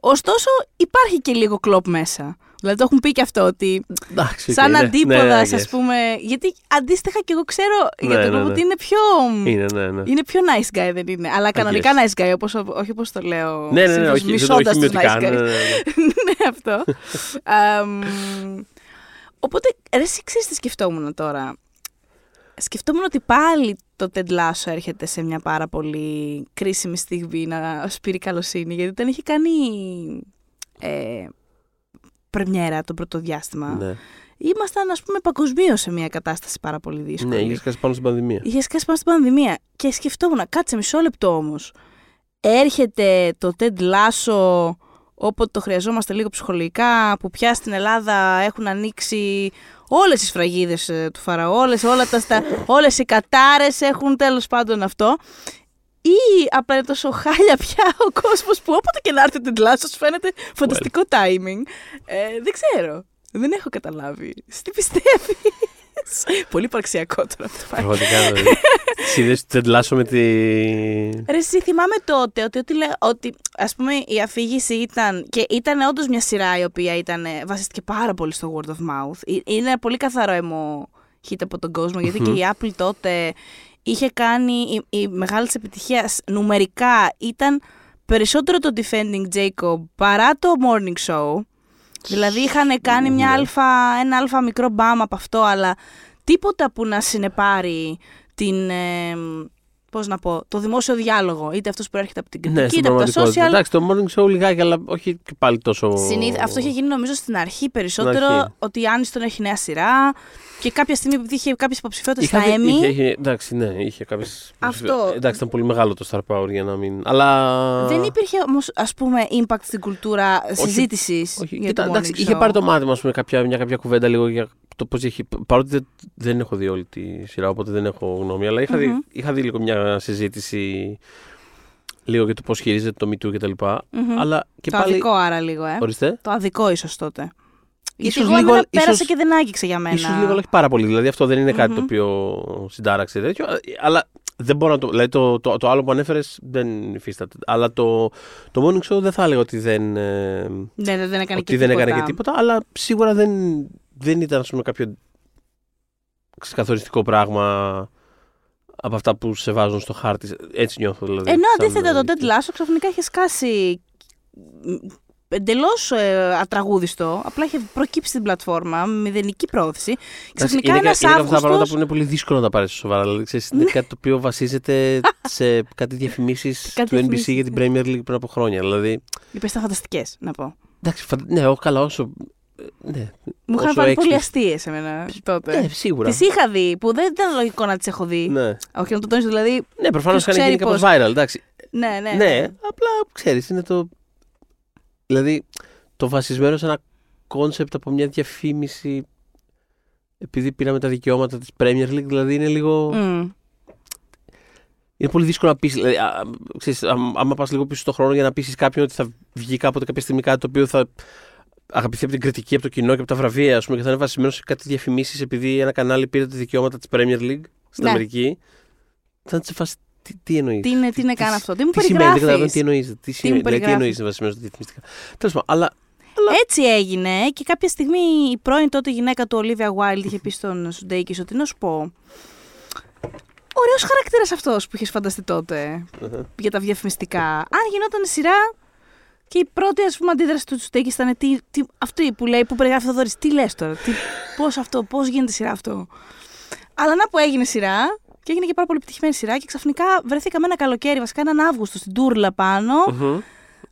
Ωστόσο, υπάρχει και λίγο κλοπ μέσα. Δηλαδή, το έχουν πει και αυτό ότι Εντάξει, οκ, σαν ναι, αντίποδα, ναι, ναι, I α guess. πούμε. Γιατί αντίστοιχα και εγώ ξέρω Ναι, για τον ναι, κόπο ναι. ότι είναι πιο. Είναι, ναι, ναι. Είναι πιο nice guy, δεν είναι. Αλλά κανονικά guess. nice guy, όπως, όχι όπως το λέω. Ναι, ναι, ναι, συνήθως, όχι, δεν το μισώντας όχι τους μειωτικά. nice ναι, guys. ναι, ναι. ναι, αυτό. Αμ, οπότε, ρε, εσύ ξέρεις τι σκεφτόμουν τώρα. Σκεφτόμουν ότι πάλι το Ted Lasso έρχεται σε μια πάρα πολύ κρίσιμη στιγμή να σπείρει καλοσύνη, γιατί δεν είχε κάνει ε, πρεμιέρα το πρώτο διάστημα. Ναι, Ήμασταν, ας πούμε, παγκοσμίως σε μια κατάσταση πάρα πολύ δύσκολη. ναι, είχες σκάσει πάνω στην πανδημία. Είχες σκάσει πάνω στην πανδημία. Και σκεφτόμουν, κάτσε μισό λεπτό όμως. Έρχεται το Ted Lasso όποτε το χρειαζόμαστε λίγο ψυχολογικά, που πια στην Ελλάδα έχουν ανοίξει όλες τις φραγίδες ε, του Φαραώ, όλες, όλα τα, στα, όλες οι κατάρες έχουν τέλος πάντων αυτό. Ή απλά είναι τόσο χάλια πια ο κόσμος που όποτε και να έρθει το Ted Lasso σου φαίνεται φανταστικό timing. Ε, δεν ξέρω. Δεν έχω καταλάβει. Τι πιστεύεις. Πολύ υπαρξιακό τώρα αυτό. Πραγματικά. δηλαδή. Σύνδεση του Τεντλάσο με τη. Ρε, εσύ θυμάμαι τότε ότι, ότι, λέ- ότι ας πούμε η αφήγηση ήταν και ήταν όντως μια σειρά η οποία ήταν, ε, βασίστηκε πάρα πολύ στο word of mouth. Ε, Είναι ένα πολύ καθαρό αιμο hit από τον κόσμο γιατί και η Apple τότε είχε κάνει η, η μεγάλη της επιτυχίας νούμερικά ήταν περισσότερο το Defending Jacob παρά το Morning Show. Δηλαδή είχαν κάνει μια Ναι. αλφα, ένα αλφα μικρό μπαμ από αυτό, αλλά τίποτα που να συνεπάρει την, ε, πώς να πω, το δημόσιο διάλογο. Είτε αυτός που έρχεται από την κριτική, Ναι, στην είτε από τα πραγματικότητα. social. Εντάξει, το morning show λιγάκι, αλλά όχι και πάλι τόσο. Συνήθ- Αυτό είχε γίνει νομίζω στην αρχή περισσότερο Στην αρχή. ότι η Άννη τον έχει νέα σειρά και κάποια στιγμή επειδή είχε κάποιες υποψηφιότητες Είχα στα δει- Emmy. είχε- είχε- εντάξει, ναι, είχε κάποιες. Αυτό. Εντάξει, ήταν πολύ μεγάλο το Star Power για να μην. Αλλά. Δεν υπήρχε όμως, ας πούμε, impact στην κουλτούρα συζήτησης Όχι, για κοίτα, το εντάξει, morning είχε show. πάρει το μάτι μα κάποια, μια κάποια κουβέντα λίγο για το πώς έχει. Παρότι δεν, δεν έχω δει όλη τη σειρά, οπότε δεν έχω γνώμη, αλλά είχα, Μμμ. δει, είχα δει λίγο μια συζήτηση λίγο για το πώς χειρίζεται το Me Too κτλ. Μμμ. Αλλά και το πάλι. αδικό άρα λίγο, ε. Ορίστε. Το αδικό ίσως τότε. Γιατί Ίσως εγώ λίγο- εμένα πέρασε ίσως- και δεν άγγιξε για μένα. Ίσως λίγο, αλλά όχι πάρα πολύ. Δηλαδή αυτό δεν είναι κάτι το Μμμ. οποίο συντάραξε τέτοιο. Αλλά δεν μπορώ να το. Δηλαδή το, το, το άλλο που ανέφερες δεν υφίσταται. Αλλά το, το morning show δεν θα έλεγα ότι δεν, ε, Ναι, δεν, δεν έκανε ότι και δεν τίποτα. έκανε και τίποτα. Αλλά σίγουρα δεν, δεν ήταν ας πούμε, κάποιο ξεκαθοριστικό πράγμα από αυτά που σε βάζουν στο χάρτη. Έτσι νιώθω δηλαδή. Ενώ σαν, αντίθετα το ε, Ted Lasso ξαφνικά είχε σκάσει εντελώς ε, ατραγούδιστο. Απλά είχε προκύψει στην πλατφόρμα με μηδενική πρόθεση. Εντάξει, Ξαφνικά είναι, ένας κα- είναι κάποια πράγματα Αύγουστο. που είναι πολύ δύσκολο να τα πάρεις σοβαρά. Δηλαδή, ξέρεις, είναι κάτι το οποίο βασίζεται σε κάτι διαφημίσεις Κάτι του NBC διαφημίσεις, για την ναι. Premier League πριν από χρόνια. Δηλαδή, Οι οποίες ήταν φανταστικές, να πω. εντάξει, φαν- ναι, όχι καλά, όσο. Ε, Ναι, Μου είχαν όσο πάρει πολύ έξυπνη- αστείες εμένα τότε. Ναι, σίγουρα. Τις είχα δει, που δεν ήταν λογικό να τις έχω δει. Ναι, Όχι να το τόνισω, δηλαδή. ναι προφανώς Ποιος είχαν γίνει ξέρει κάπως viral. Εντάξει. Ναι, ναι. Ναι, απλά ξέρεις, είναι το. Δηλαδή, το βασισμένο σε ένα concept από μια διαφήμιση. Επειδή πήραμε τα δικαιώματα της Premier League, δηλαδή είναι λίγο. Μμ. Είναι πολύ δύσκολο να πεις. Δηλαδή, α, ξέρεις, άμα άμα πας λίγο πίσω στον χρόνο για να πείσεις κάποιον ότι θα βγει κάποτε κάποια στιγμή κάτι το οποίο θα αγαπηθεί από την κριτική, από το κοινό και από τα βραβεία, ας πούμε, και θα είναι βασισμένος σε κάτι διαφημίσεις επειδή ένα κανάλι πήρε τα δικαιώματα της Premier League στην Ναι. Αμερική. Θα είναι σε φάση. Τι, τι εννοείς; Τι είναι, τι είναι καν αυτό; Τι μου Τι σημαίνει, δεν καταλαβαίνω περιγράφεις; τι εννοείς; Τι, σημαίνει, δηλαδή, τι περιγράφεις; εννοείς είναι βασισμένος στα διαφημιστικά; Τέλος πάντων, αλλά. Έτσι έγινε και κάποια στιγμή η πρώην τότε γυναίκα του Olivia Wilde είχε πει στον Σουντέικη ότι να σου πω. Ωραίος χαρακτήρας αυτός που είχες φανταστεί τότε για τα διαφημιστικά. Αν γινόταν σειρά και η πρώτη ας πούμε αντίδραση του Σουντέικη ήταν τι, τι, αυτή που λέει, που περιγράφει ο Θοδωρής, τι λες τώρα, τι, πώς αυτό, πώς γίνεται σειρά αυτό. Αλλά να που έγινε σειρά και έγινε και πάρα πολύ επιτυχημένη σειρά και ξαφνικά βρεθήκαμε ένα καλοκαίρι, βασικά έναν Αύγουστο στην Τούρλα πάνω Μμμ.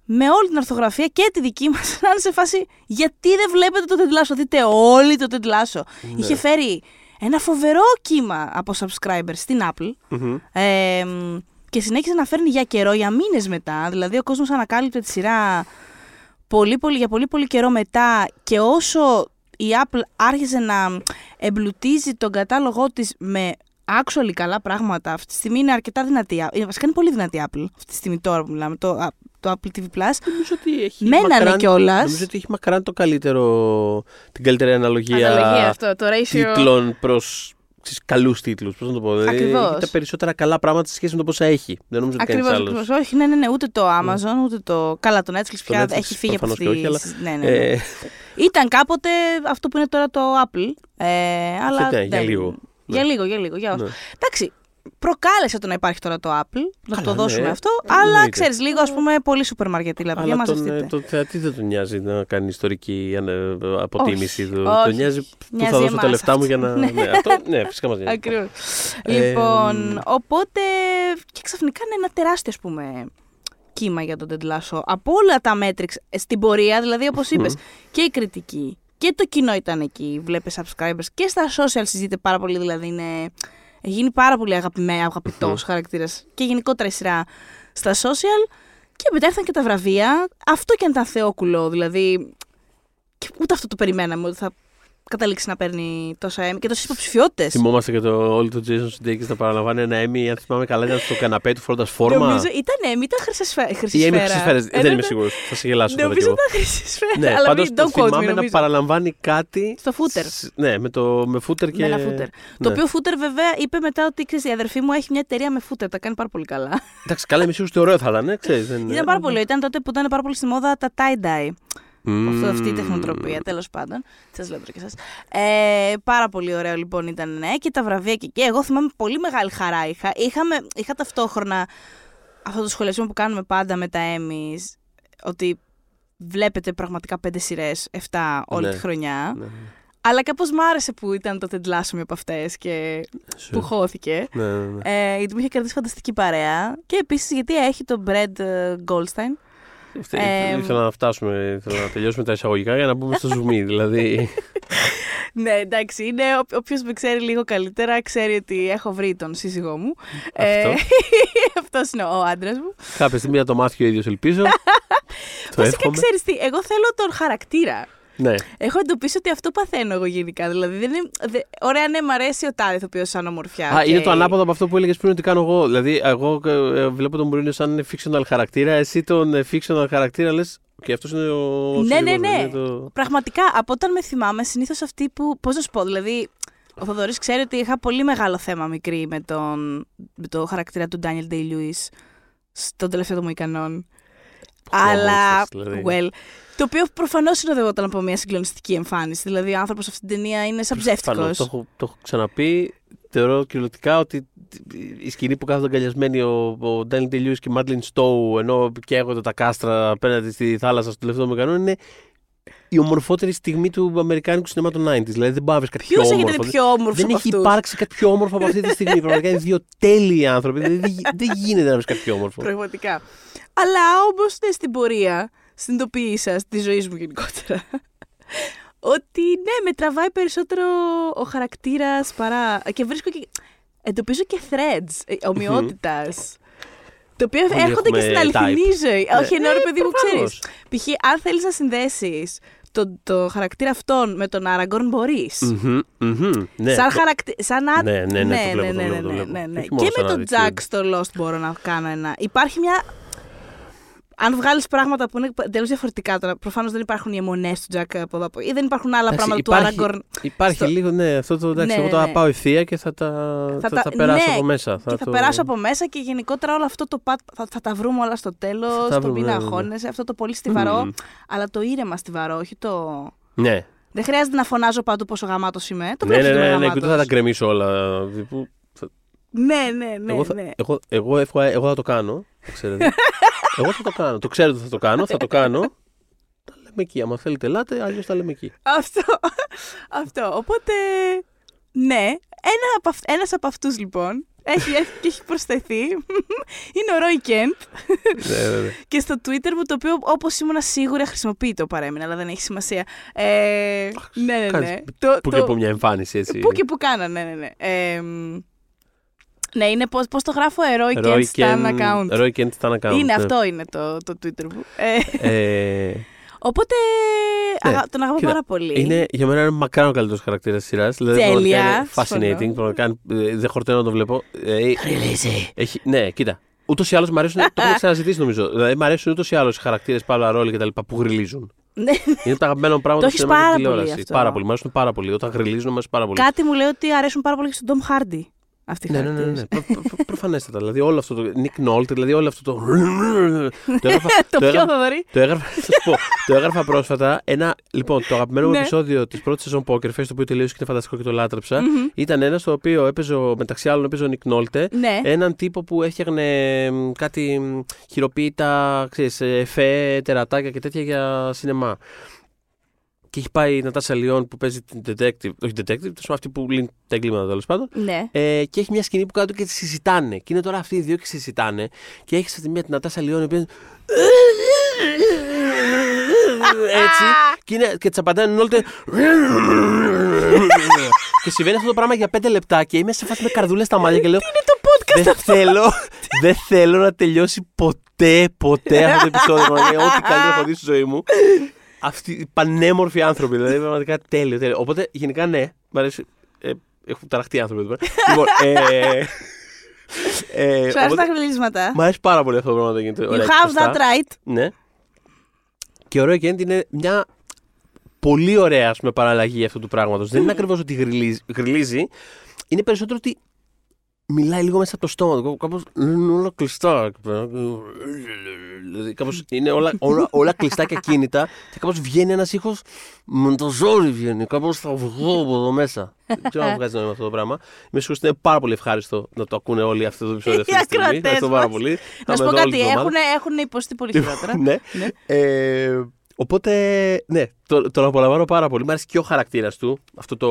με όλη την ορθογραφία και τη δική μας να είναι σε φάση γιατί δεν βλέπετε το τεντλάσο. Δείτε όλοι το τεντλάσο. Ναι. Είχε φέρει ένα φοβερό κύμα από subscribers στην Apple. Μμμ. Ε, μ, και συνέχισε να φέρνει για καιρό, για μήνες μετά. Δηλαδή ο κόσμος ανακάλυπτε τη σειρά πολύ, πολύ, για πολύ πολύ καιρό μετά και όσο η Apple άρχισε να εμπλουτίζει τον κατάλογό της με actually καλά πράγματα. Αυτή τη στιγμή είναι αρκετά δυνατή. Είναι, βασικά είναι πολύ δυνατή η Apple. Αυτή τη στιγμή τώρα που μιλάμε, το, α, το Apple TV+. Plus. Νομίζω ότι έχει. Μένανε μακράν- κιόλας. Νομίζω ότι έχει μακράν το καλύτερο, την καλύτερη αναλογία, Αναλογία αυτό, το ratio. τίτλων προ καλούς τίτλους. Πώς να το πω. Δηλαδή, Ακριβώς. έχει τα περισσότερα καλά πράγματα σε σχέση με το πόσα έχει. Δεν νομίζω ότι Ακριβώς, κανεί άλλος. ακριβώς. Όχι, ναι, ναι, ναι, ούτε το Amazon, ούτε το. Καλά, το Netflix πια Netflix έχει φύγει από προφανώς αυτή. και όχι, αλλά- Ναι, ναι, ναι. Ε, Ήταν κάποτε αυτό που είναι τώρα το Apple. Ε, αλλά ναι, για δεν- λίγο. Για Ναι. λίγο, για λίγο. Για όσο. ναι. Εντάξει, προκάλεσε το να υπάρχει τώρα το Apple, να Καλά, το δώσουμε ναι. αυτό. Ε, αλλά εννοείται. ξέρεις, λίγο ας πούμε, πολύ σούπερ μαρκετήλα. Παιδιά, Αλλά τον, μαζευτείτε. ε, τον θεατή δεν τον νοιάζει να κάνει ιστορική ανε- αποτίμηση Όχι, του. όχι. Τον νοιάζει που Νοιάζει θα δώσω τα εμάς λεφτά μου αυτό. για να. Ναι. ναι, αυτό, ναι, φυσικά μας νοιάζει. Ακριβώς. Ε, λοιπόν, οπότε. Και ξαφνικά είναι ένα τεράστιο, ας πούμε, κύμα για τον Ted Lasso. Από όλα τα μέτρηξ στην πορεία, δηλαδή όπως είπες, και η κριτική και το κοινό ήταν εκεί. Βλέπεις subscribers και στα social συζητείται πάρα πολύ, δηλαδή είναι. Έχει γίνει πάρα πολύ αγαπημένο, αγαπητός χαρακτήρας και γενικότερα η σειρά στα social. Και μετά ήρθαν και τα βραβεία. Αυτό και αν ήταν θεόκουλο, δηλαδή. Και ούτε αυτό το περιμέναμε ότι θα καταλήξει να παίρνει τόσα Emmy και τόσες υποψηφιότητες. Θυμόμαστε και το όλο το Jason Sudeikis να παραλαμβάνει ένα Emmy, αν θυμάμαι καλά, ήταν στο καναπέ του φορώντα φόρμα. Νομίζω ήταν Emmy, ήταν χρυσή σφαίρα. Χρυσή Ή Emmy σφαίρα. χρυσή σφαίρα. Ε, Δεν ναι, είμαι ναι. σίγουρος. Θα σε γελάσω τώρα κι Νομίζω εγώ. ήταν χρυσή σφαίρα. Ναι, αλλά πάντως μην, το don't quote me, θυμάμαι να νομίζω. παραλαμβάνει κάτι. Στο footer. σ- Ναι, με, το, με footer και. Με ένα footer. Το Ναι. οποίο footer βέβαια είπε μετά ότι ξέρεις, η αδερφή μου έχει μια εταιρεία με footer. Τα κάνει πάρα πολύ καλά. Εντάξει, καλά, είμαι σίγουρος ότι ωραίο θα ήταν. ε, ξέρεις, δεν- Ήταν πάρα πολύ. Ήταν τότε που ήταν πάρα πολύ στη μόδα τα tie-dye. Μμμ. Αυτό, αυτή η τεχνοτροπία, τέλος πάντων. Σας λέω τώρα και εσά. Ε, πάρα πολύ ωραίο λοιπόν ήταν, ναι, και τα βραβεία και εκεί. Εγώ θυμάμαι πολύ μεγάλη χαρά είχα. Είχαμε, είχα ταυτόχρονα αυτό το σχολιασμό που κάνουμε πάντα με τα Emmys, ότι βλέπετε πραγματικά πέντε σειρές, 7 όλη Ναι. τη χρονιά. Ναι, Αλλά κάπως μ' άρεσε που ήταν το τεντλάσο από αυτές και Σου. που χώθηκε. Ναι, ναι, ναι. Ε, γιατί μου είχε κρατήσει φανταστική παρέα. Και επίσης γιατί έχει τον Brad ε, Goldstein. Θε- ε, Ήθελα να φτάσουμε, ήθελα να τελειώσουμε τα εισαγωγικά για να μπούμε στο zoom. δηλαδή. Ναι, εντάξει, είναι. Όποιος με ξέρει λίγο καλύτερα ξέρει ότι έχω βρει τον σύζυγό μου. Αυτό. Αυτός είναι ο άντρας μου. Κάποια στιγμή θα το μάθει ο ίδιος, ελπίζω. το Βασικά εύχομαι. ξέρεις τι, εγώ θέλω τον χαρακτήρα. Ναι. Έχω εντοπίσει ότι αυτό παθαίνω εγώ γενικά. Δηλαδή, δεν είναι, δε, ωραία, ναι, μ' αρέσει ο τάδε ηθοποιός σαν ομορφιά. Α, είναι οκ. το ανάποδο από αυτό που έλεγες πριν ότι κάνω εγώ. Δηλαδή, εγώ ε, βλέπω τον Μουρίνιο σαν fictional χαρακτήρα. Εσύ τον ε, fictional χαρακτήρα λες. Και αυτός είναι ο. Ναι, ναι, σύλλογος, ναι. είναι το- Πραγματικά, από όταν με θυμάμαι, συνήθως αυτοί που. Πώς να σου πω, δηλαδή. Ο Θοδωρής ξέρει ότι είχα πολύ μεγάλο θέμα μικρή με, τον, με το χαρακτήρα του Daniel Day-Lewis στον τελευταίο του Μοϊκανόν. Αλλά. όμορφος, δηλαδή. Well. Το οποίο προφανώς συνοδευόταν από μια συγκλονιστική εμφάνιση. Δηλαδή, ο άνθρωπος σε αυτή την ταινία είναι σαν Προφανώς, ψεύτικος. Το, έχω- το έχω ξαναπεί. Θεωρώ κυριολεκτικά ότι η σκηνή που κάθονται αγκαλιασμένοι ο, ο Ντάνιλ Τελιούς και η Μάντλιν Στόου ενώ καίγονται τα κάστρα απέναντι στη θάλασσα στο τελευταίο μηχανό είναι η ομορφότερη στιγμή του Αμερικάνικου σινεμά των 90s. Δηλαδή δεν μπορεί να βρεις κάτι πιο Ποιο όμορφο. έχετε δει πιο όμορφος δεν από έχει αυτούς; υπάρξει κάτι πιο όμορφο από αυτή τη στιγμή. Πραγματικά είναι δύο τέλειοι άνθρωποι. Δηλαδή, δεν, γι- δεν γίνεται να βρεις κάτι πιο όμορφο. Πραγματικά. Αλλά όμω ναι, στην πορεία συνειδητοποίησα τη ζωή μου γενικότερα. ότι ναι, με τραβάει περισσότερο ο χαρακτήρας παρά. και βρίσκω και. Εντοπίζω και threads ομοιότητας. Το οποίο Όλοι έρχονται και έχουμε στην αληθινή ζωή. Ναι. Όχι, ενώ ρε Ε, παιδί μου, ξέρεις. προφανώς. Π.χ., αν θέλεις να συνδέσεις το, το χαρακτήρα αυτόν με τον Άραγκορν, μπορείς. Μμμ, μμμ, ναι. Σαν χαρακτήρα. Σαν α... Ναι, ναι, ναι, το βλέπω, το ναι, βλέπω, το ναι, βλέπω. ναι, ναι. Όχι μόνο Και σαν με τον άδικιο. Τζακ στο Lost μπορώ να κάνω ένα. Υπάρχει μια. Αν βγάλεις πράγματα που είναι εντελώς διαφορετικά τώρα, προφανώς δεν υπάρχουν οι αιμονές του Τζακ από εδώ από ή δεν υπάρχουν άλλα Εντάξει, πράγματα υπάρχει- του Άραγκορν. Υπάρχει στο- λίγο, ναι, αυτό το εντάξει, Ναι, εγώ τα ναι. πάω ευθεία και θα τα, θα τα- τα περάσω ναι, από μέσα. και θα το- περάσω από μέσα και γενικότερα όλο αυτό το πατ, θα, θα τα βρούμε όλα στο Θα τέλο. τα Το βρούμε, μην ναι, ναι, ναι. αγχώνεσαι. Αυτό το πολύ στιβαρό, Μμμ. αλλά το ήρεμα στιβαρό, όχι το. Ναι, Δεν χρειάζεται να φωνάζω παντού πόσο γαμάτος είμαι. Το ναι, βλέπεις ναι, ότι είμαι ναι, ναι, και γαμάτος. ούτε θα τα γκρεμίσω όλα. τύπου, θα- Ναι, ναι, ναι. εγώ, θα, ναι. εγώ, εγώ, εγώ, εγώ θα το κάνω, ξέρετε. εγώ θα το κάνω. Το ξέρετε ότι θα το κάνω, θα το κάνω. Τα λέμε εκεί. Άμα θέλετε, ελάτε, αλλιώς τα λέμε εκεί. Αυτό. Αυτό. Οπότε, ναι. Ένα από αυ... Ένας από αυτούς λοιπόν έχει έρθει και έχει προσθεθεί. Είναι ο Ρόι Κέντ. ναι, ναι, ναι. και στο Twitter μου, το οποίο όπως ήμουν σίγουρη χρησιμοποιεί το παρέμεινα, αλλά δεν έχει σημασία. Ε, ναι, ναι, ναι. Κάνεις Το, Που το- και από μια εμφάνιση έτσι. Πού και που κάνα, ναι, ναι, ναι. Ε, μ, ναι, είναι πώς, πώς το γράφω, ε, Roy Kent Roy Stan Kent- account. Roy Kent Stan account. είναι ναι. αυτό είναι το, το Twitter μου. Ε, Ε, οπότε, Ναι, αγα- τον αγαπώ κοίτα, πάρα πολύ. είναι, για μένα είναι μακράν ο καλύτερος χαρακτήρας της σειράς. Δηλαδή, Τέλεια, πραγματικά είναι συμφωνώ. fascinating. Πραγματικά ε, δεν χορταίνω να το βλέπω. Ε, Ριλίζει. Έχει, ναι, κοίτα. Ούτως ή άλλως μου αρέσουν. το έχουμε ξαναζητήσει νομίζω. Δηλαδή, μου αρέσουν ούτως ή άλλως οι χαρακτήρες Παύλα Ρόλη και τα λοιπά που γριλίζουν. Ναι. Είναι τα αγαπημένα μου πράγματα Το στο έχεις σινεμά και πάρα την πολύ τηλεόραση. αυτό. Πάρα πολύ. Μου αρέσουν πάρα πολύ. Όταν γριλίζουν, μου αρέσουν πάρα πολύ. Κάτι μου λέει ότι αρέσουν πάρα πολύ και στον Tom Hardy. Αυτοί οι Ναι, ναι, ναι. χαρακτήρες. ναι. Προ, προ, προ, προφανέστατα. Δηλαδή, όλο αυτό το. Nick Nolte, δηλαδή όλο αυτό το. το έγραφα, το πιο έγραφα- θα δωρή. Το έγραφα, θα σου πω, το έγραφα πρόσφατα. Ένα, λοιπόν, το αγαπημένο μου Ναι. επεισόδιο της πρώτης σεζόν Poker Face, το οποίο τελείωσε και είναι φανταστικό και το λάτρεψα, ήταν ένας στο οποίο έπαιζε, ο- μεταξύ άλλων, έπαιζε ο Νικ Νόλτε. Ναι. Έναν τύπο που έφτιαχνε μ, κάτι μ, χειροποίητα, ξέρεις, ε, εφέ, τερατάκια και τέτοια για σινεμά. Και έχει πάει η Νατάσα Λιόν που παίζει την detective, όχι detective, τέλος πάντων, αυτή που λύνει τα εγκλήματα τέλος πάντων. ναι. Ε, και έχει μια σκηνή που κάτω και συζητάνε. Και είναι τώρα αυτοί οι δύο και συζητάνε. Και έχει αυτή μία την Νατάσα Λιόν η οποία. Έτσι. Και, είναι, και τη απαντάνε όλοι. και συμβαίνει αυτό το πράγμα για πέντε λεπτά και είμαι σε φάση με καρδούλες στα μάτια και λέω. Είναι το podcast Δεν θέλω, δεν θέλω να τελειώσει ποτέ, ποτέ αυτό το επεισόδιο. Πραγματικά, Ό,τι καλύτερο έχω δει στη ζωή μου. Αυτοί οι πανέμορφοι άνθρωποι, δηλαδή πραγματικά τέλειο. τέλειο. Οπότε γενικά ναι, μ' αρέσει. Ε, έχουν ταραχτεί άνθρωποι εδώ πέρα. λοιπόν, ε, ε, Σου αρέσουν οπότε, τα γριλίσματα. Μ' αρέσει πάρα πολύ αυτό το πράγμα να γίνεται. You ωραία και have σωστά. that right. Ναι. Και ωραίο και είναι μια πολύ ωραία ας πούμε, παραλλαγή αυτού του πράγματος. Δεν είναι ακριβώς ότι γριλίζει, γριλίζει, είναι περισσότερο ότι μιλάει λίγο μέσα από το στόμα του. Κάπως είναι όλα κλειστά. εκεί πέρα. Δηλαδή, κάπως είναι όλα, όλα, όλα κλειστά και ακίνητα και κάπως βγαίνει ένας ήχος με το ζόρι βγαίνει. Κάπως θα βγω από εδώ μέσα. Δεν ξέρω αν βγάζει νόημα αυτό το πράγμα. Είμαι σίγουρος ότι είναι πάρα πολύ ευχάριστο να το ακούνε όλοι αυτό το επεισόδιο αυτή Οι τη στιγμή. ακροατές Ευχαριστώ πάρα μας. πολύ. Να σου Θα πω είμαι εδώ όλη κάτι, την εβδομάδα. έχουν, έχουν υποστεί πολύ χειρότερα. ναι. Ναι. Ε, οπότε, ναι, το, τον απολαμβάνω πάρα πολύ. Μ' αρέσει και ο χαρακτήρας του. Αυτό το.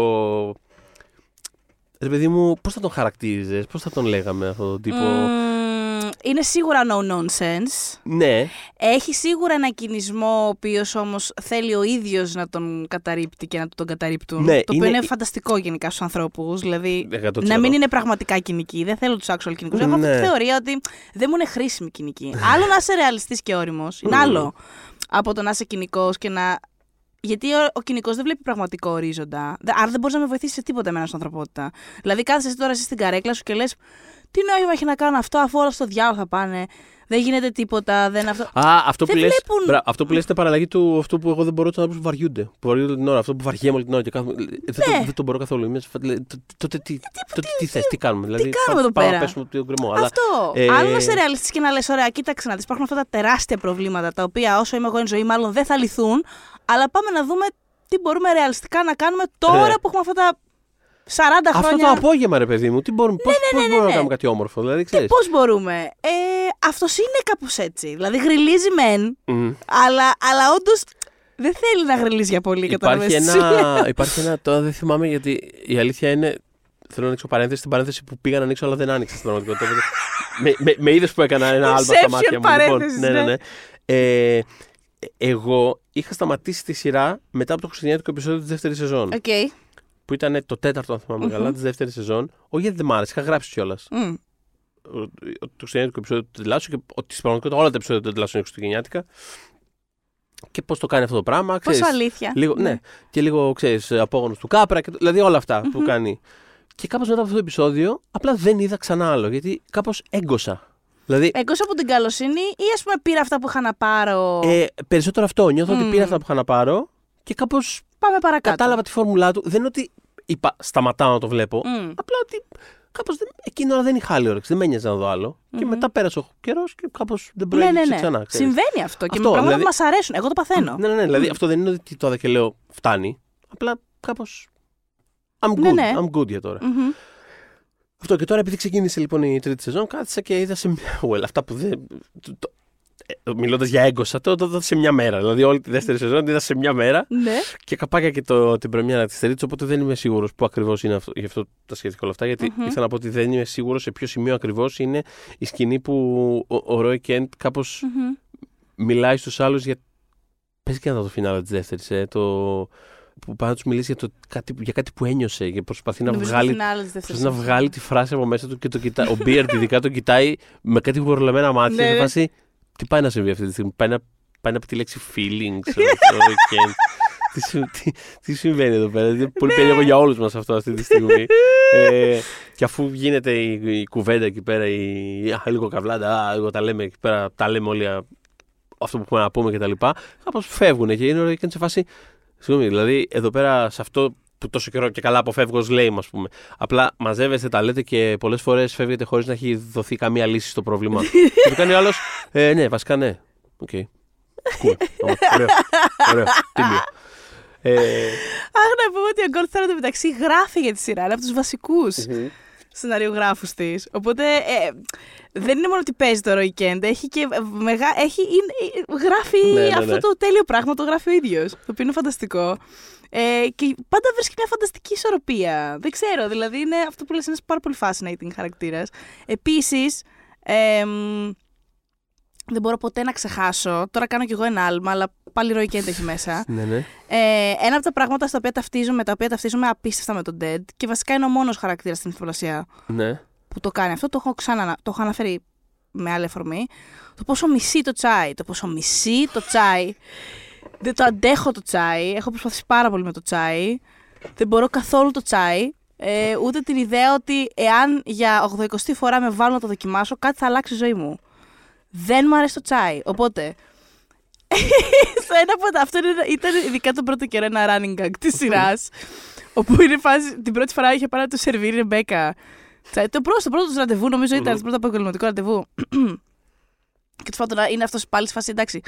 Ρε παιδί μου, πώς θα τον χαρακτήριζες, πώς θα τον λέγαμε αυτόν τον τύπο; Μμμ, είναι σίγουρα no nonsense. Ναι, Έχει σίγουρα ένα κινησμό ο οποίος όμως θέλει ο ίδιος να τον καταρρύπτει και να του τον καταρρύπτουν. Ναι, το οποίο είναι- είναι, φανταστικό γενικά στους ανθρώπους. Δηλαδή 100%. να μην είναι πραγματικά κοινικοί. Δεν θέλω τους actual κοινικούς. Έχω αυτή Ναι. τη θεωρία ότι δεν μου είναι χρήσιμη κοινική. άλλο να είσαι ρεαλιστής και όριμος. Είναι Μμμ. άλλο από το να είσαι κοινικός και να. Γιατί ο, ο κοινικός δεν βλέπει πραγματικό ορίζοντα. Δε- Άρα δεν μπορείς να με βοηθήσεις σε τίποτα εμένα στην ανθρωπότητα. Δηλαδή, κάθεσαι εσύ τώρα εσύ στην καρέκλα σου και λες: Τι νόημα έχει να κάνω αυτό, αφού όλα στο διάλογο θα πάνε. Δεν γίνεται τίποτα. Δεν αυτό... Α, αυτό Δεν που, λες, βλέπουν- μπρα, αυτό που λες είναι παραλλαγή του αυτό που εγώ δεν μπορώ του ανθρώπου που βαριούνται. Που βαριούνται την ώρα. Αυτό που βαριέμαι όλη την ώρα και κάθομαι. Δεν, το, Ναι. δεν το μπορώ καθόλου. Είμαι, σε φα- λέει, τ- τότε τι, τότε τι θες, τι κάνουμε. Δηλαδή, κάνουμε εδώ πάμε πέρα; να πέσουμε το γκρεμό. Αλλά, Αυτό. ε, Άλλο να είσαι ρεαλιστή και να λες: Ωραία, κοίταξε να δεις. Υπάρχουν αυτά τα τεράστια προβλήματα τα οποία όσο είμαι εγώ εν ζωή, μάλλον δεν θα λυθούν. Αλλά πάμε να δούμε τι μπορούμε ρεαλιστικά να κάνουμε τώρα Ναι. που έχουμε αυτά τα 40 αυτό χρόνια. το απόγευμα, ρε παιδί μου, τι μπορούμε, πώς, πώς ναι, μπορούμε ναι. να κάνουμε κάτι όμορφο. Δηλαδή, ξέρεις. Πώς μπορούμε. Ε, Αυτός είναι κάπως έτσι. Δηλαδή γριλίζει μεν, Μμ. αλλά, αλλά όντως δεν θέλει να γριλίζει για πολύ. Υπάρχει καταλαβαίνεις. ένα, υπάρχει ένα, τώρα δεν θυμάμαι γιατί η αλήθεια είναι, θέλω να ανοίξω παρένθεση, την παρένθεση που πήγα να ανοίξω αλλά δεν άνοιξα στην πραγματικότητα. Οπότε με, με, με είδες που έκανα ένα άλμα στα Inception μάτια μου. παρένθεσης, ναι, ναι, ναι. ναι. Ε, εγώ είχα σταματήσει τη σειρά μετά από το χριστουγεννιάτικο επεισόδιο της δεύτερης σεζόν. Οκ. Που ήταν το τέταρτο, αν θυμάμαι καλά, της δεύτερης σεζόν. Όχι γιατί δεν μ' άρεσε, είχα γράψει κιόλας. Μμ. Το χριστουγεννιάτικο επεισόδιο του Ted Lasso και ότι στην πραγματικότητα όλα τα επεισόδια του Ted Lasso είναι χριστουγεννιάτικα. Και πώς το κάνει αυτό το πράγμα. Πόσο ξέρεις. αλήθεια. Λίγο, ναι. Και λίγο, ξέρεις, απόγονος του Κάπρα, και, το- δηλαδή όλα αυτά που κάνει. Και κάπως μετά από αυτό το επεισόδιο, απλά δεν είδα ξανά άλλο, γιατί κάπως έκωσα. Δηλαδή, Εκτός από την καλοσύνη, ή ας πούμε πήρα αυτά που είχα να πάρω; ε, περισσότερο αυτό. Νιώθω ότι Μμμ. πήρα αυτά που είχα να πάρω και κάπως Πάμε παρακάτω. κατάλαβα τη φόρμουλά του. Δεν είναι ότι είπα σταματάω να το βλέπω. Μμ. Απλά ότι κάπως δεν, εκείνη την ώρα δεν είχα άλλη όρεξη. Δεν με ένοιαζε να δω άλλο. Και μετά πέρασε ο καιρός και κάπως δεν Ναι, ναι, προέκυψε ναι. ξανά. ξέρεις. Συμβαίνει αυτό και Αυτό, με πράγματα δηλαδή- που μας αρέσουν. Εγώ το παθαίνω. Ναι, ναι, ναι. Δηλαδή αυτό δεν είναι ότι το είδα και λέω φτάνει. Απλά κάπως I'm good. Ναι, ναι. I'm good για τώρα. Μμμ. Αυτό και τώρα επειδή ξεκίνησε λοιπόν η τρίτη σεζόν, κάθισα και είδα σε μια. Well, αυτά που δεν. Το, το, Μιλώντας για έγκοσα, το το είδα σε μια μέρα. Δηλαδή, όλη τη δεύτερη σεζόν την είδα σε μια μέρα Ναι. και καπάκια και το, την πρεμιέρα της τρίτη. Οπότε δεν είμαι σίγουρος που ακριβώς είναι αυτό, γι' αυτό τα σχετικά όλα αυτά. Γιατί ήθελα να πω ότι δεν είμαι σίγουρος σε ποιο σημείο ακριβώς είναι η σκηνή που ο, ο Ρόι Κέντ κάπως Μμμ. μιλάει στους άλλους για. Πες και να δω το φινάλε της δεύτερης. Ε, το... Που πάει να τους μιλήσει για, το, κάτι, για κάτι που ένιωσε και προσπαθεί να Νομίζω το βγάλει φινάλε της δεύτερης Προσπαθεί να σεζόν. βγάλει τη φράση από μέσα του και το κοιτάει. Ο Μπίερντ ειδικά τον κοιτάει με κάτι γουρλεμένα μάτια. Ναι, σε ναι. φάση, τι πάει να συμβεί αυτή τη στιγμή. Πάει να, πάει να πει τη λέξη feelings. ξέρω εγώ, και- τι, σου- τι, τι συμβαίνει εδώ πέρα. Είναι πολύ περίεργο για όλους μας αυτό αυτή τη στιγμή. ε, και αφού γίνεται η, η κουβέντα εκεί πέρα, η, α, λίγο καβλάντα, α, λίγο τα λέμε εκεί πέρα, τα λέμε όλοι α, αυτό που έχουμε να πούμε κτλ. Κάπως φεύγουν και είναι ωραίο και είναι σε φάση. Συγγνώμη, δηλαδή εδώ πέρα σε αυτό που τόσο καιρό και καλά αποφεύγω ως λέει, ας πούμε. Απλά μαζεύεστε, τα λέτε και πολλές φορές φεύγετε χωρίς να έχει δοθεί καμία λύση στο πρόβλημα. και το κάνει ο άλλος. Ε, ναι, βασικά ναι. Οκ. Cool. Ωραία. Ωραίο. Ωραίο. Τέλειο. Ε, Αχ, να πούμε ότι ο Goldstein εν τω μεταξύ γράφει για τη σειρά. Είναι από τους βασικούς σεναριογράφους της. Οπότε ε, δεν είναι μόνο ότι παίζει το Roy Kent, έχει και μεγά, έχει, είναι- γράφει Ναι, ναι, αυτό ναι. το τέλειο πράγμα, το γράφει ο ίδιος. Το οποίο είναι φανταστικό. Ε, και πάντα βρίσκει μια φανταστική ισορροπία. Δεν ξέρω, δηλαδή είναι αυτό που λες είναι ένας πάρα πολύ fascinating χαρακτήρας. Επίσης, εμ, δεν μπορώ ποτέ να ξεχάσω, τώρα κάνω κι εγώ ένα άλμα, αλλά πάλι Roy Kent έχει μέσα. ναι, ναι. Ε, ένα από τα πράγματα στα οποία ταυτίζομαι, τα οποία ταυτίζομαι απίστευτα με τον Dead και βασικά είναι ο μόνος χαρακτήρας στην ηθοπλασία ναι. που το κάνει αυτό, το έχω, ξανα, το έχω αναφέρει με άλλη αφορμή. Το πόσο μισεί το τσάι. Το πόσο μισεί το τσάι. Δεν το αντέχω το τσάι. Έχω προσπαθήσει πάρα πολύ με το τσάι. Δεν μπορώ καθόλου το τσάι. Ε, ούτε την ιδέα ότι εάν για 80η φορά με βάλω να το δοκιμάσω, κάτι θα αλλάξει η ζωή μου. Δεν μου αρέσει το τσάι. Οπότε. στο ένα από τα. Αυτό είναι- ήταν ειδικά τον πρώτο καιρό ένα running gag της σειράς. όπου είναι φάση. Την πρώτη φορά είχε πάρει να του σερβίρει η Ρεμπέκα. Τσάι. Το πρώτο, το πρώτο τους ραντεβού, νομίζω ήταν το πρώτο επαγγελματικό ραντεβού. και τους φάτω να είναι αυτός πάλι σε φάση εντάξει.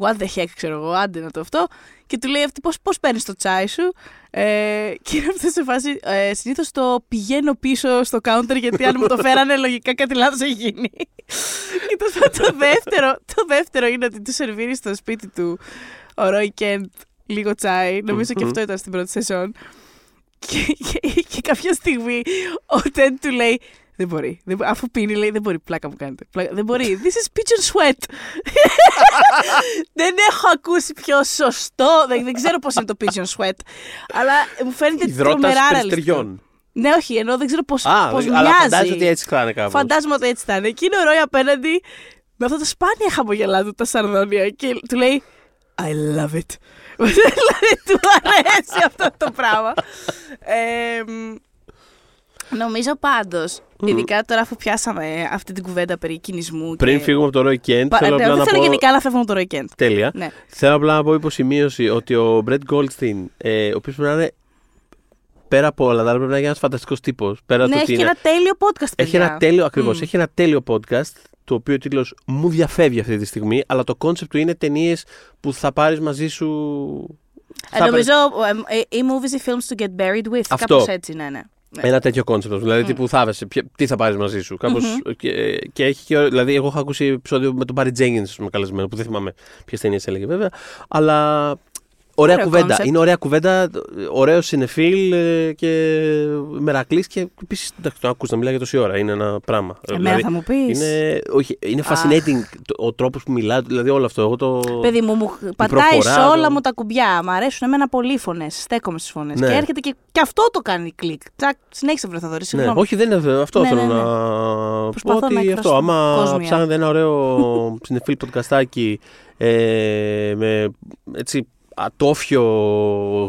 What the heck, ξέρω εγώ, άντε να το αυτό. Και του λέει αυτή πώς, πώς παίρνεις το τσάι σου; Ε, και είναι αυτός σε φάση, ε, συνήθως το πηγαίνω πίσω στο counter γιατί αν μου το φέρανε λογικά κάτι λάθος έχει γίνει. και το, το, δεύτερο, το δεύτερο είναι ότι του σερβίρεις στο σπίτι του ο Ρόι Κέντ λίγο τσάι. Νομίζω και αυτό ήταν στην πρώτη σεζόν. Και, και, και κάποια στιγμή ο Τέντ του λέει δεν μπορεί. Δεν, μπο- αφού πίνει, λέει: Δεν μπορεί, πλάκα μου κάνετε. Πλάκα, δεν μπορεί. This is pigeon sweat. δεν έχω ακούσει πιο σωστό. Δεν, δεν ξέρω πώς είναι το pigeon sweat. Αλλά μου φαίνεται Υδρότας τρομερά ρεαλιστικό. περιστεριών. Ναι, όχι, ενώ δεν ξέρω πώ Α, πώς αλλά μοιάζει. φαντάζομαι ότι έτσι κλάνε κάπως. Φαντάζομαι ότι έτσι θα είναι. Και είναι ο Ρόι απέναντι με αυτό το σπάνια χαμογελά του τα σαρδόνια και του λέει I love it. δηλαδή του αρέσει αυτό το πράγμα. Ε, μ, Νομίζω πάντω, ειδικά τώρα αφού πιάσαμε αυτή την κουβέντα περί κινησμού. Πριν και... φύγουμε από το Roy Kent, Πα- θέλω ναι, απλά δεν να θέλω πω... γενικά να φεύγουμε από το Roy Kent. Τέλεια. Ναι. Θέλω απλά να πω υποσημείωση ότι ο Μπρετ Goldstein, ε, ο οποίος πρέπει να είναι πέρα από όλα τα άλλα, πρέπει να είναι ένας φανταστικός τύπος. Πέρα Ναι, το έχει ότι και είναι... ένα τέλειο podcast. Έχει παιδιά. ένα τέλειο, ακριβώς, Μμ. έχει ένα τέλειο podcast, το οποίο ο τίτλος μου διαφεύγει αυτή τη στιγμή, αλλά το concept του είναι ταινίες που θα πάρεις μαζί σου... Ε, θα νομίζω ε, ε, ή movies ή films to get buried with. Αυτό. Κάπως έτσι, ναι, ναι. Ναι. Ένα τέτοιο concept. Δηλαδή, Μμ. τύπου θάβεσαι, ποια- τι θα πάρεις μαζί σου. Κάπως, Μμμ. και, και έχει και. Δηλαδή, εγώ έχω ακούσει επεισόδιο με τον Barry Jenkins, ας πούμε, καλεσμένο, που δεν θυμάμαι ποιες ταινίες έλεγε βέβαια. Αλλά. Ωραία Ωραίο κουβέντα. concept. Είναι ωραία κουβέντα. Ωραίο συνεφίλ ε, και μερακλής και επίσης. Εντάξει, το ακούς να μιλάει για τόση ώρα. Είναι ένα πράγμα. Εμένα θα μου πεις. είναι, όχι, είναι fascinating το- ο τρόπος που μιλάει, δηλαδή όλο αυτό. Εγώ το... Παιδί μου, μου πατάει προφορά, σε όλα το- μου τα κουμπιά. Μ' αρέσουν εμένα πολύ φωνές. Στέκομαι στις φωνές. Ναι. Και έρχεται και, και αυτό το κάνει κλικ. Τσακ, συνέχισε βρε Θοδωρή, Ναι, συγγνώμη. όχι, δεν είναι αυτό. Ναι, θέλω ναι, ναι. να Προσπαθώ πω να ότι εκφράσω αυτό. Άμα κόσμια. ψάχνετε ένα ωραίο συνεφίλ podcastάκι ε, με έτσι ατόφιο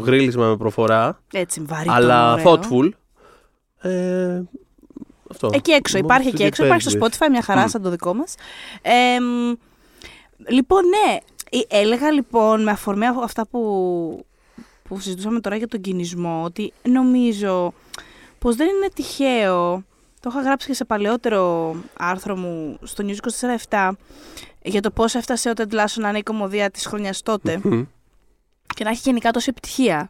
γρίλισμα με προφορά, Έτσι, βαρύ. αλλά ωραίο. thoughtful. Ε, αυτό. Εκεί έξω, Movies υπάρχει to εκεί get έξω. Υπάρχει στο buried with. Spotify, μια χαρά Μμ. σαν το δικό μας. Ε, μ, λοιπόν, ναι. ε, Έλεγα λοιπόν με αφορμή αφ- αυτά που, που συζητούσαμε τώρα για τον κινησμό, ότι νομίζω πως δεν είναι τυχαίο. Το είχα γράψει και σε παλαιότερο άρθρο μου στο News 24-7 για το πώς έφτασε ο Ted Lasso να είναι η κομμωδία της χρονιάς τότε Μμ. Και να έχει γενικά τόση επιτυχία.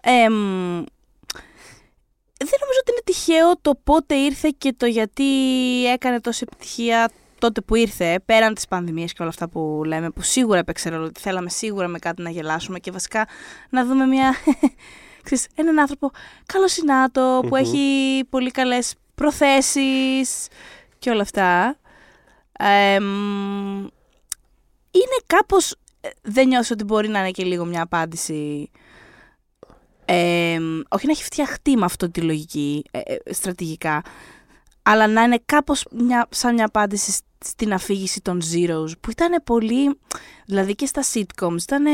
Εμ, δεν νομίζω ότι είναι τυχαίο το πότε ήρθε και το γιατί έκανε τόση επιτυχία τότε που ήρθε, πέραν της πανδημίας και όλα αυτά που λέμε, που σίγουρα έπαιξε ρόλο, ότι θέλαμε σίγουρα με κάτι να γελάσουμε και βασικά να δούμε μια, ξέρεις, έναν άνθρωπο καλοσυνάτο, που Μμμ. έχει πολύ καλές προθέσεις και όλα αυτά. Εμ, είναι κάπως, ε, δεν νιώθω ότι μπορεί να είναι και λίγο μια απάντηση ε, όχι να έχει φτιαχτεί με αυτή τη λογική ε, ε, στρατηγικά, αλλά να είναι κάπως μια, σαν μια απάντηση σ- στην αφήγηση των Zeros, που ήταν πολύ, δηλαδή και στα sitcoms, ήταν,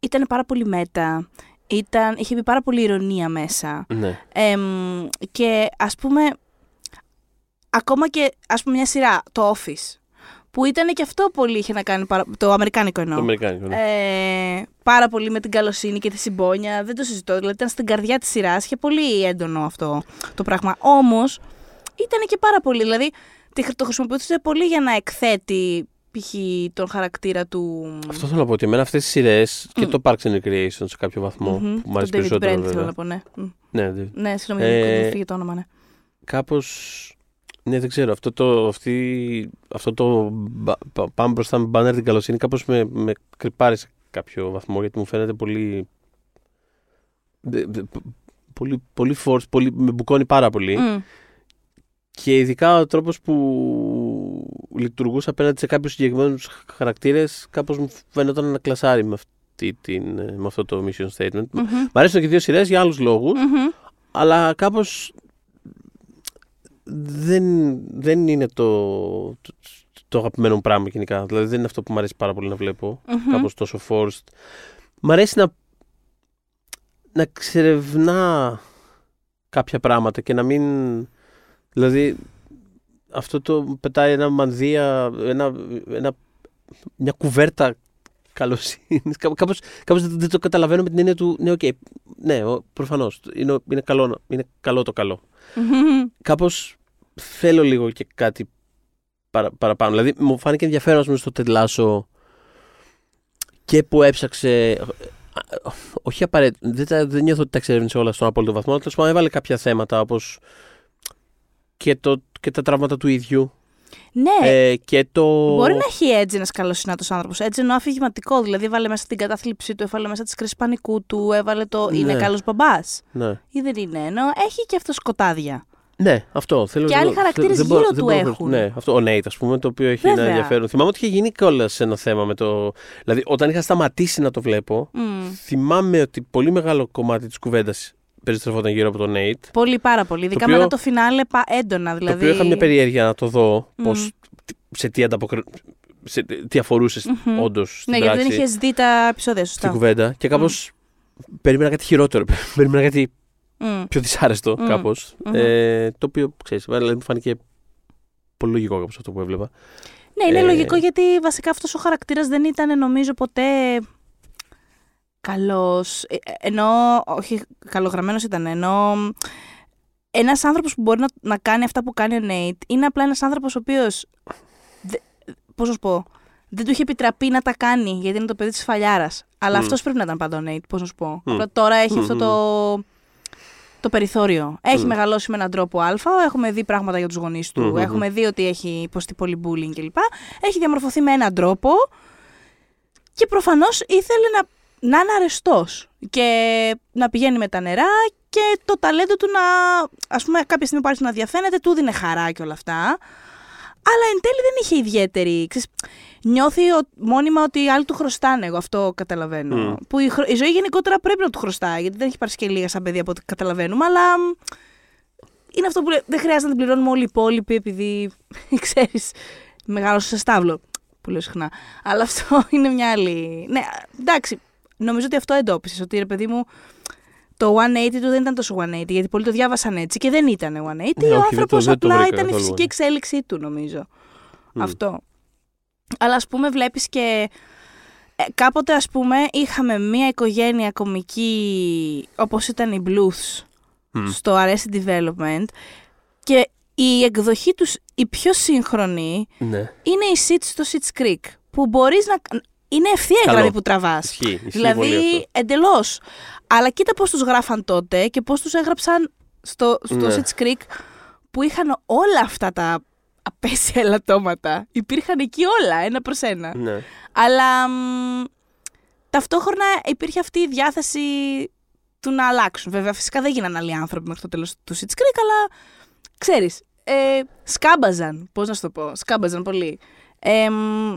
ήταν πάρα πολύ μέτα, ήταν, είχε μπει πάρα πολύ ηρωνία μέσα. Ναι. Εμ, και ας πούμε, ακόμα και ας πούμε μια σειρά, το Office, που ήταν και αυτό πολύ είχε να κάνει, παρα- το αμερικάνικο εννοώ. Το Αμερικάνικο. ναι. Ε, πάρα πολύ με την καλοσύνη και τη συμπόνια. Δεν το συζητώ. Δηλαδή ήταν στην καρδιά της σειράς. Είχε πολύ έντονο αυτό το πράγμα. Όμως ήταν και πάρα πολύ. Δηλαδή τη- το χρησιμοποιούσε πολύ για να εκθέτει π.χ. τον χαρακτήρα του. Αυτό θέλω να πω ότι εμένα αυτές τις σειρές και Μμ. το Parks and Recreation σε κάποιο βαθμό, Μμμ, που μου αρέσει τον David περισσότερο Brent, θέλω βέβαια. να πω, ναι. Μμ. Ναι, ναι. Ναι, συγγνώμη, Ε, μου φύγε το όνομα, ναι. κάπως... Ναι, δεν ξέρω. Αυτό το, αυτή, αυτό το μπα- πα- πάμε μπροστά με μπάνερ την καλοσύνη κάπως με, με κρυπάρει σε κάποιο βαθμό γιατί μου φαίνεται πολύ... δε- δε- πολύ, πολύ force, πολύ, με μπουκώνει πάρα πολύ. Μμ. Και ειδικά ο τρόπος που λειτουργούσε απέναντι σε κάποιους συγκεκριμένους χαρακτήρες κάπως μου φαίνονταν να κλασάρει με, αυτή την, ε, με αυτό το mission statement. Μμμ. Μ' αρέσουν και οι δύο σειρές για άλλους λόγους, Μμμ. αλλά κάπως δεν, δεν είναι το, το, το αγαπημένο μου πράγμα γενικά. Δηλαδή δεν είναι αυτό που μου αρέσει πάρα πολύ να βλέπω. Μμμ. Κάπως τόσο forced. Μ' αρέσει να, να ξερευνά κάποια πράγματα και να μην... Δηλαδή αυτό το πετάει ένα μανδύα, ένα, ένα, μια κουβέρτα καλοσύνης. Κάπως, κάπως, κάπως δεν, δεν το καταλαβαίνω με την έννοια του, ναι, οκ, ναι, ο- προφανώς, είναι, είναι, καλό, να- είναι καλό το καλό. Μμμ. Κάπως θέλω λίγο και κάτι παρα, παραπάνω. Δηλαδή μου φάνηκε ενδιαφέρον ας πούμε, στο Ted Lasso και που έψαξε. ε, Όχι απαραίτητα. Δεν, τα- δεν νιώθω ότι τα εξερεύνησε όλα στον απόλυτο βαθμό. Τέλος πάντων, έβαλε κάποια θέματα όπως και, το, και τα τραύματα του ίδιου. Ναι, Ε, και το. Μπορεί να έχει έτσι ένας καλοσυνάτο άνθρωπος. Έτσι εννοώ αφηγηματικό. Δηλαδή, έβαλε μέσα την κατάθλιψη του, έβαλε μέσα τη κρίση πανικού του, έβαλε το. Ναι. Είναι καλός μπαμπάς. Ναι. Ή δεν είναι. Ενώ έχει και αυτό σκοτάδια. Ναι, αυτό. Θέλω, Και άλλοι δεν- χαρακτήρες δεν γύρω μπορώ- του δεν μπορώ να- έχουν. Ναι, αυτό. Ο Νέιτ, ας πούμε, το οποίο έχει ένα Βέβαια. ενδιαφέρον. Θυμάμαι ότι είχε γίνει κιόλας ένα θέμα με το. Δηλαδή, όταν είχα σταματήσει να το βλέπω, Μμ. θυμάμαι ότι πολύ μεγάλο κομμάτι της κουβέντας περιστρεφόταν γύρω από τον Νέιτ. Πολύ, πάρα πολύ. Ειδικά οποίο- μετά το φινάλε πα- έντονα. Το Δηλαδή... οποίο είχα μια περιέργεια να το δω Μμ. πώς, σε τι ανταποκρι... σε τι αφορούσε Μμμ. όντως στην Ναι, γιατί πράξη δεν είχες δει τα επεισόδια, στην σωστά. κουβέντα και κάπως περίμενα κάτι χειρότερο. περίμενα κάτι Μμ. πιο δυσάρεστο Μμμ. κάπως. Μμμ. Ε, το οποίο, ξέρεις, δηλαδή μου φάνηκε πολύ λογικό κάπως αυτό που έβλεπα. Ναι, είναι Ε, λογικό γιατί βασικά αυτός ο χαρακτήρας δεν ήταν νομίζω ποτέ καλός. Ε, ε, Ενώ, όχι καλογραμμένος ήταν, ενώ ένας άνθρωπος που μπορεί να, να κάνει αυτά που κάνει ο Νέιτ είναι απλά ένας άνθρωπος ο οποίος, δε, πώς να σου πω, δεν του είχε επιτραπεί να τα κάνει γιατί είναι το παιδί της φαλιάρας. Αλλά Μμ. αυτός πρέπει να ήταν πάντα ο Νέιτ, πώς να σου πω. Μμ. Απλά τώρα έχει Μμ, αυτό μμ, το, το περιθώριο. Έχει Μμ. μεγαλώσει με έναν τρόπο α, έχουμε δει πράγματα για τους γονείς του, Μμ, μμ, έχουμε δει ότι έχει υποστεί πολύ bullying κλπ. Έχει διαμορφωθεί με έναν τρόπο και προφανώς ήθελε να, να είναι αρεστός και να πηγαίνει με τα νερά και το ταλέντο του να, ας πούμε, κάποια στιγμή που άρχισε να διαφαίνεται, του δίνε χαρά και όλα αυτά. Αλλά εν τέλει δεν είχε ιδιαίτερη. Ξέρεις, νιώθει ο- μόνιμα ότι οι άλλοι του χρωστάνε. Εγώ αυτό καταλαβαίνω. Μμ. Που η, χρω- η ζωή γενικότερα πρέπει να του χρωστάει, γιατί δεν έχει πάρει και λίγα σαν παιδί από ό,τι καταλαβαίνουμε. Αλλά μ, είναι αυτό που λέει, δεν χρειάζεται να την πληρώνουμε όλοι οι υπόλοιποι επειδή ξέρεις, μεγάλωσε σε στάβλο. Που λέω συχνά. Αλλά αυτό είναι μια άλλη. Ναι, εντάξει. Νομίζω ότι αυτό εντόπισες. Ότι ρε παιδί μου, το 180 του δεν ήταν τόσο 180, γιατί πολλοί το διάβασαν έτσι και δεν ήταν 180. Ναι, ο όχι, δεν το- άνθρωπος δεν το απλά βρήκα ήταν η καθόλου. φυσική εξέλιξή του, νομίζω. Μμ. Αυτό. Αλλά ας πούμε βλέπεις και ε, κάποτε ας πούμε είχαμε μια οικογένεια κομική όπως ήταν οι Bluths Μμ. στο Arrested Development και η εκδοχή τους η πιο σύγχρονη Ναι, είναι η Sitch στο Sitch Creek που μπορείς να... Είναι ευθεία η Καλό. γραμμή που τραβάς. ισχύει. ισχύει Δηλαδή, πολύ αυτό. εντελώς. Αλλά κοίτα πώς τους γράφαν τότε και πώς τους έγραψαν στο, στο Ναι. Sitch Creek που είχαν όλα αυτά τα απέσια ελαττώματα. Υπήρχαν εκεί όλα, ένα προς ένα. Ναι. Αλλά μ, ταυτόχρονα υπήρχε αυτή η διάθεση του να αλλάξουν. Βέβαια, φυσικά δεν γίνανε άλλοι άνθρωποι μέχρι το τέλος του Sitch Creek, αλλά ξέρεις, ε, σκάμπαζαν, πώς να σου το πω, σκάμπαζαν πολύ. Ε, μ,